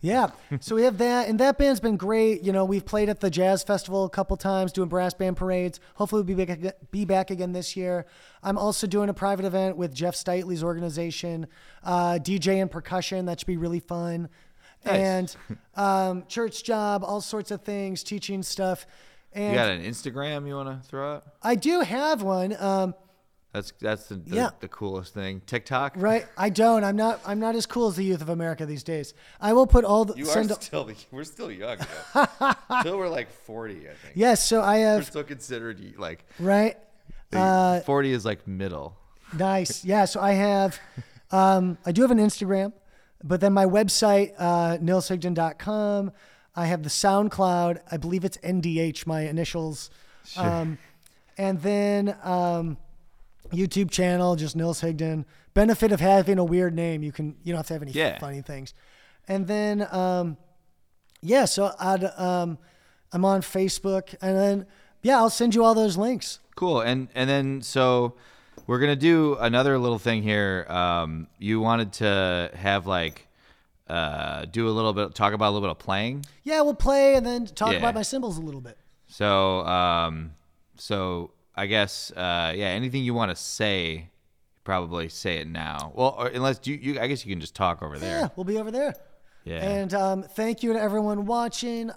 Yeah. so we have that, and that band's been great. You know, we've played at the jazz festival a couple times, doing brass band parades. Hopefully, we'll be back, be back again this year. I'm also doing a private event with Jeff Steitley's organization, uh, DJ and percussion. That should be really fun. Nice. And um, church job, all sorts of things, teaching stuff. You got an Instagram you want to throw out? I do have one. Um, That's that's the the, Yeah. the coolest thing. TikTok. right? I don't. I'm not. I'm not as cool as the youth of America these days. I will put all the. You send- are still we're still young. though. Until we're like 40, I think. Yes. So I have. We're still considered like Right. Uh, 40 is like middle. Nice. Yeah. So I have, um, I do have an Instagram, but then my website, uh, nilshigdon.com. I have the SoundCloud. I believe it's NDH, my initials. Um, and then um, YouTube channel, just Nils Higdon. Benefit of having a weird name, you can you don't have to have any Yeah. funny things. And then um, yeah, so I'd um, I'm on Facebook, and then yeah, I'll send you all those links. Cool. And and then so we're gonna do another little thing here. Um, you wanted to have like uh, do a little bit, talk about a little bit of playing. Yeah, we'll play and then talk Yeah. about my cymbals a little bit. So um, so I guess uh, yeah, anything you want to say, probably say it now. Well, or unless you, you I guess you can just talk over there. Yeah, we'll be over there. Yeah. And um, thank you to everyone watching.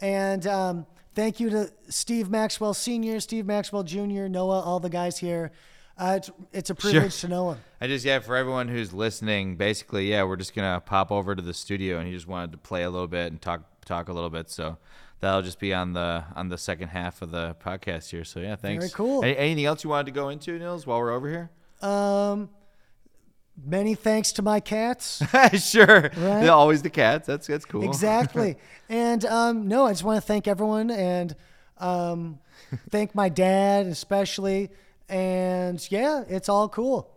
And um, thank you to Steve Maxwell Sr., Steve Maxwell Jr., Noah, all the guys here. Uh, it's, it's a privilege to know him. I just yeah, for everyone who's listening, basically, yeah, we're just gonna pop over to the studio, and he just wanted to play a little bit and talk talk a little bit. So that'll just be on the on the second half of the podcast here. So yeah, thanks. Very cool. Any, anything else you wanted to go into, Nils, while we're over here? Um, many thanks to my cats. sure. Right? Always the cats. That's that's cool. exactly. and um, no, I just want to thank everyone and um, thank my dad especially. And yeah, it's all cool.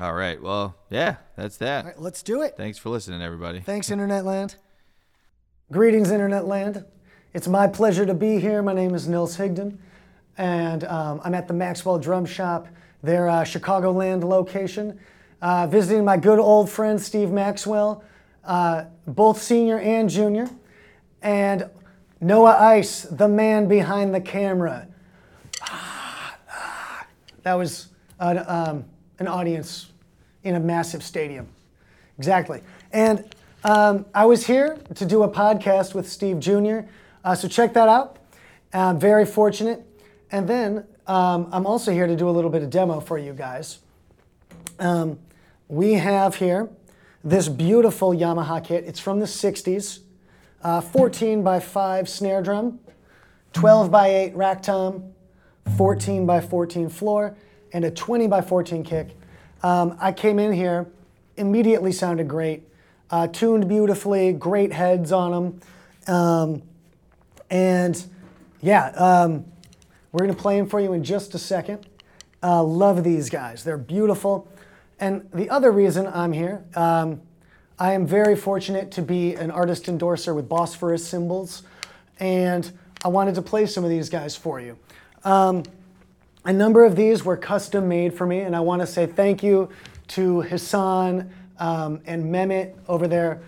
All right. Well, yeah, that's that. All right, let's do it. Thanks for listening, everybody. Thanks, Internet Land. Greetings, Internet Land. It's my pleasure to be here. My name is Nils Higdon, and um, I'm at the Maxwell Drum Shop, their uh, Chicagoland location, uh, visiting my good old friend Steve Maxwell, uh, both senior and junior, and Noah Ice, the man behind the camera. That was an, um, an audience in a massive stadium. Exactly. And um, I was here to do a podcast with Steve Jr., uh, so check that out. I'm very fortunate. And then um, I'm also here to do a little bit of demo for you guys. Um, we have here this beautiful Yamaha kit. It's from the 60s, uh, 14 by 5 snare drum, 12 by 8 rack tom, 14 by 14 floor, and a 20 by 14 kick. Um, I came in here, immediately sounded great, uh, tuned beautifully, great heads on them. Um, and yeah, um, we're going to play them for you in just a second. Uh, love these guys, they're beautiful. And the other reason I'm here, um, I am very fortunate to be an artist endorser with Bosphorus Cymbals, and I wanted to play some of these guys for you. Um, a number of these were custom made for me, and I want to say thank you to Hassan um, and Mehmet over there.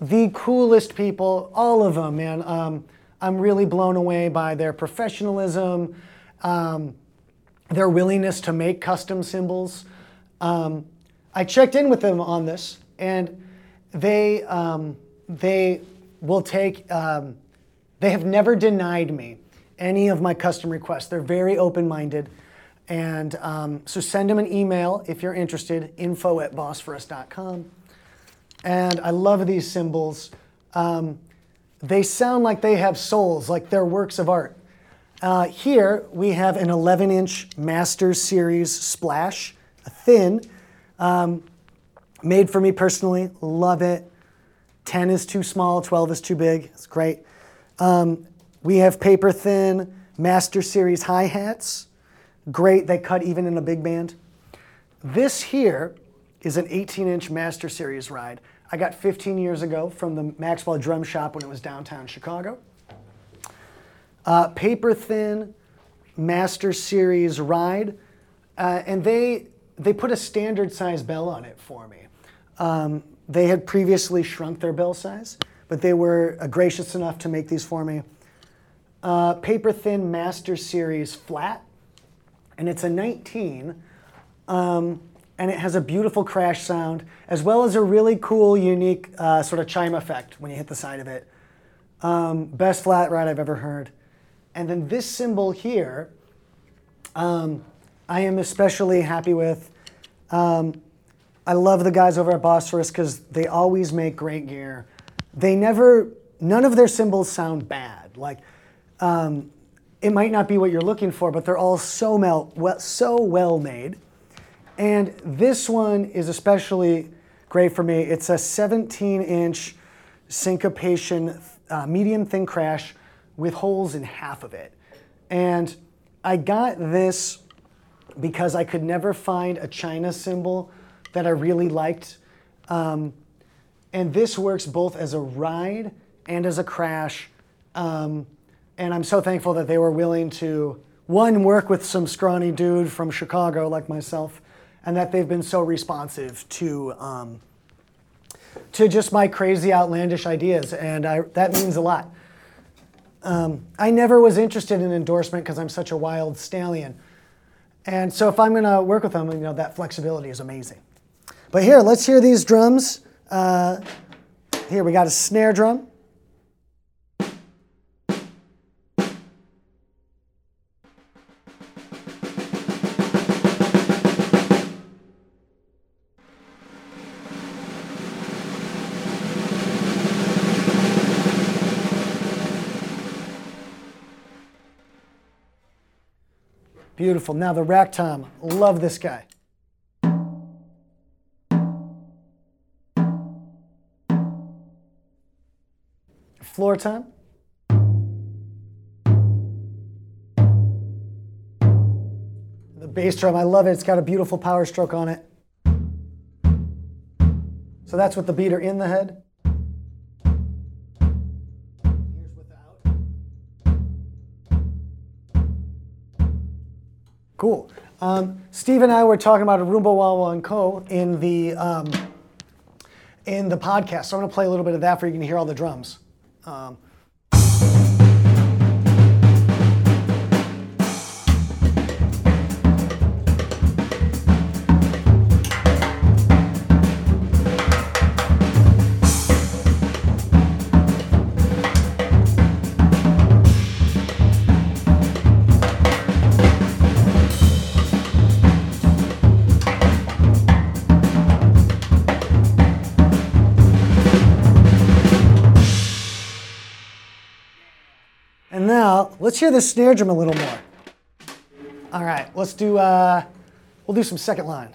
The coolest people, all of them, man. Um, I'm really blown away by their professionalism, um, their willingness to make custom cymbals. Um, I checked in with them on this, and they um, they will take. They have never denied me any of my custom requests. They're very open-minded, and um, so send them an email if you're interested. Info at bosphorus.com. And I love these cymbals. Um, they sound like they have souls, like they're works of art. Uh, here we have an 11 inch Masters Series splash, a thin, um, made for me personally. Love it. 10 is too small, 12 is too big. It's great. Um, we have paper thin Master Series hi hats. Great, they cut even in a big band. This here is an 18 inch Master Series ride. I got 15 years ago from the Maxwell Drum Shop when it was downtown Chicago. Uh, paper thin Master Series ride, uh, and they they put a standard size bell on it for me. Um, they had previously shrunk their bell size, but they were uh, gracious enough to make these for me. Uh, paper thin Master Series flat, and it's a 19. Um, and it has a beautiful crash sound, as well as a really cool, unique uh, sort of chime effect when you hit the side of it. Um, best flat ride I've ever heard. And then this cymbal here, um, I am especially happy with. Um, I love the guys over at Bosphorus because they always make great gear. They never, none of their cymbals sound bad. Like, um, it might not be what you're looking for, but they're all so, mel- well, so well made. And this one is especially great for me. It's a 17 inch syncopation uh, medium thin crash with holes in half of it. And I got this because I could never find a China cymbal that I really liked. Um, and this works both as a ride and as a crash. Um, and I'm so thankful that they were willing to, one, work with some scrawny dude from Chicago like myself, and that they've been so responsive to um, to just my crazy outlandish ideas, and I, that means a lot. Um, I never was interested in endorsement because I'm such a wild stallion, and so if I'm going to work with them, you know that flexibility is amazing. But here, let's hear these drums. Uh, here we got a snare drum. Beautiful. Now the rack tom. Love this guy. Floor tom. The bass drum, I love it. It's got a beautiful power stroke on it. So that's with the beater in the head. Cool. Um, Steve and I were talking about Rumba Guaguancó. in the um, in the podcast. So I'm going to play a little bit of that for you. You can hear all the drums. Um, and now let's hear the snare drum a little more. All right, let's do. Uh, we'll do some second line.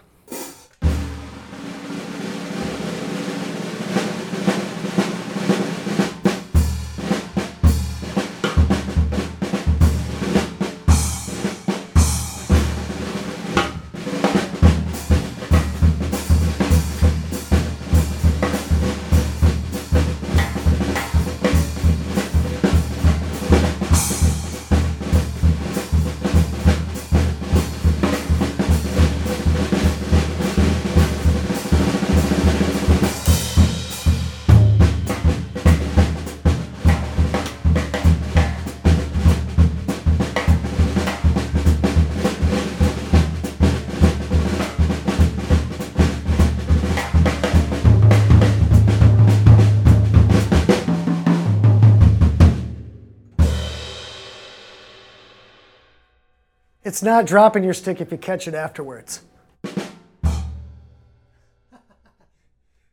It's not dropping your stick if you catch it afterwards.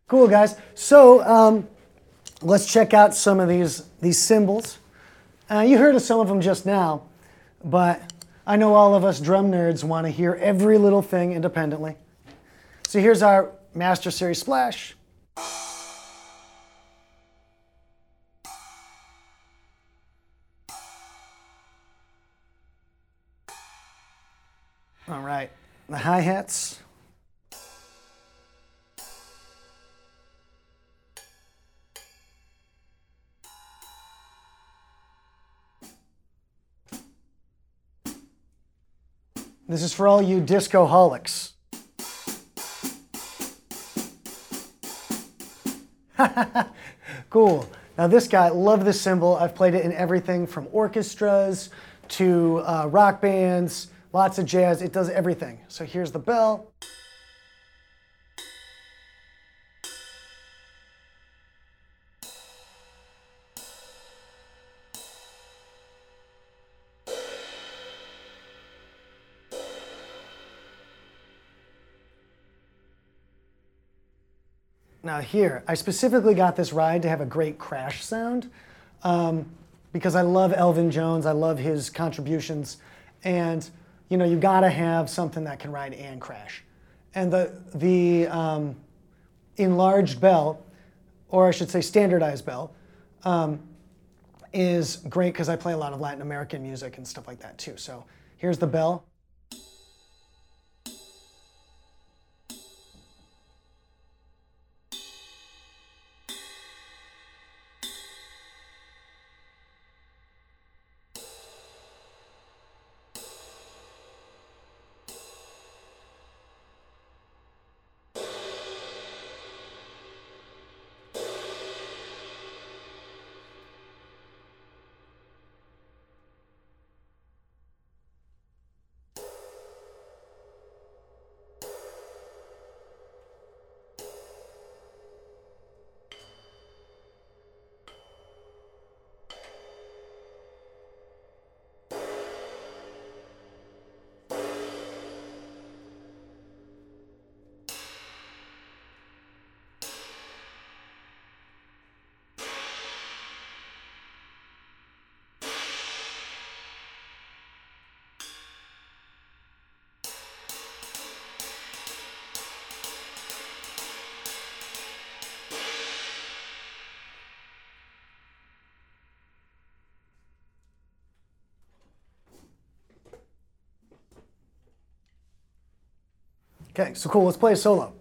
Cool, guys. So um, let's check out some of these, these cymbals. Uh, you heard of some of them just now, but I know all of us drum nerds want to hear every little thing independently. So here's our Master Series Splash. The hi-hats. This is for all you disco holics. cool. Now this guy, love this cymbal. I've played it in everything from orchestras to uh, rock bands, lots of jazz. It does everything. So here's the bell. Now here, I specifically got this ride to have a great crash sound um, because I love Elvin Jones. I love his contributions. And, you know, you gotta have something that can ride and crash. And the, the um, enlarged bell, or I should say standardized bell, um, is great because I play a lot of Latin American music and stuff like that too. So here's the bell. Okay, so cool. Let's play a solo.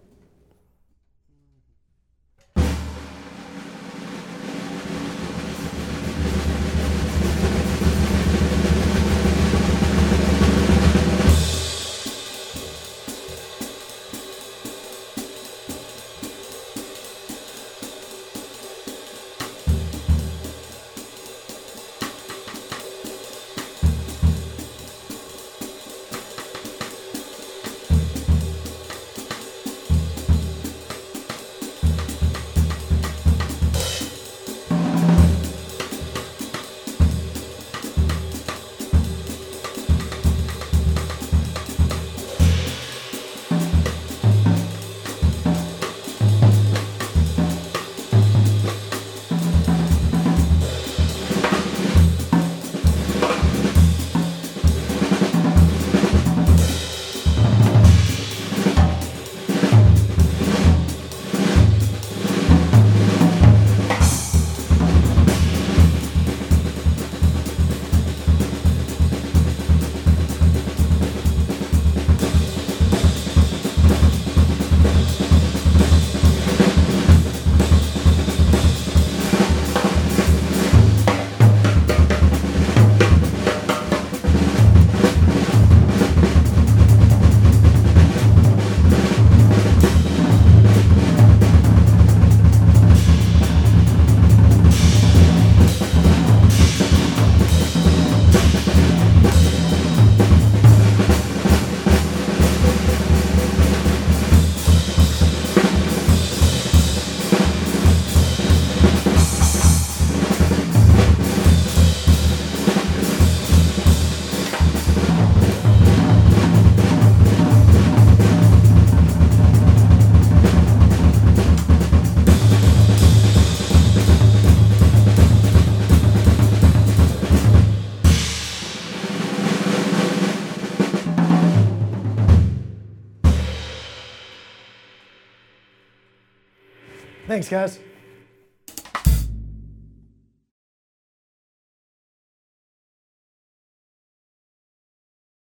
Thanks, guys.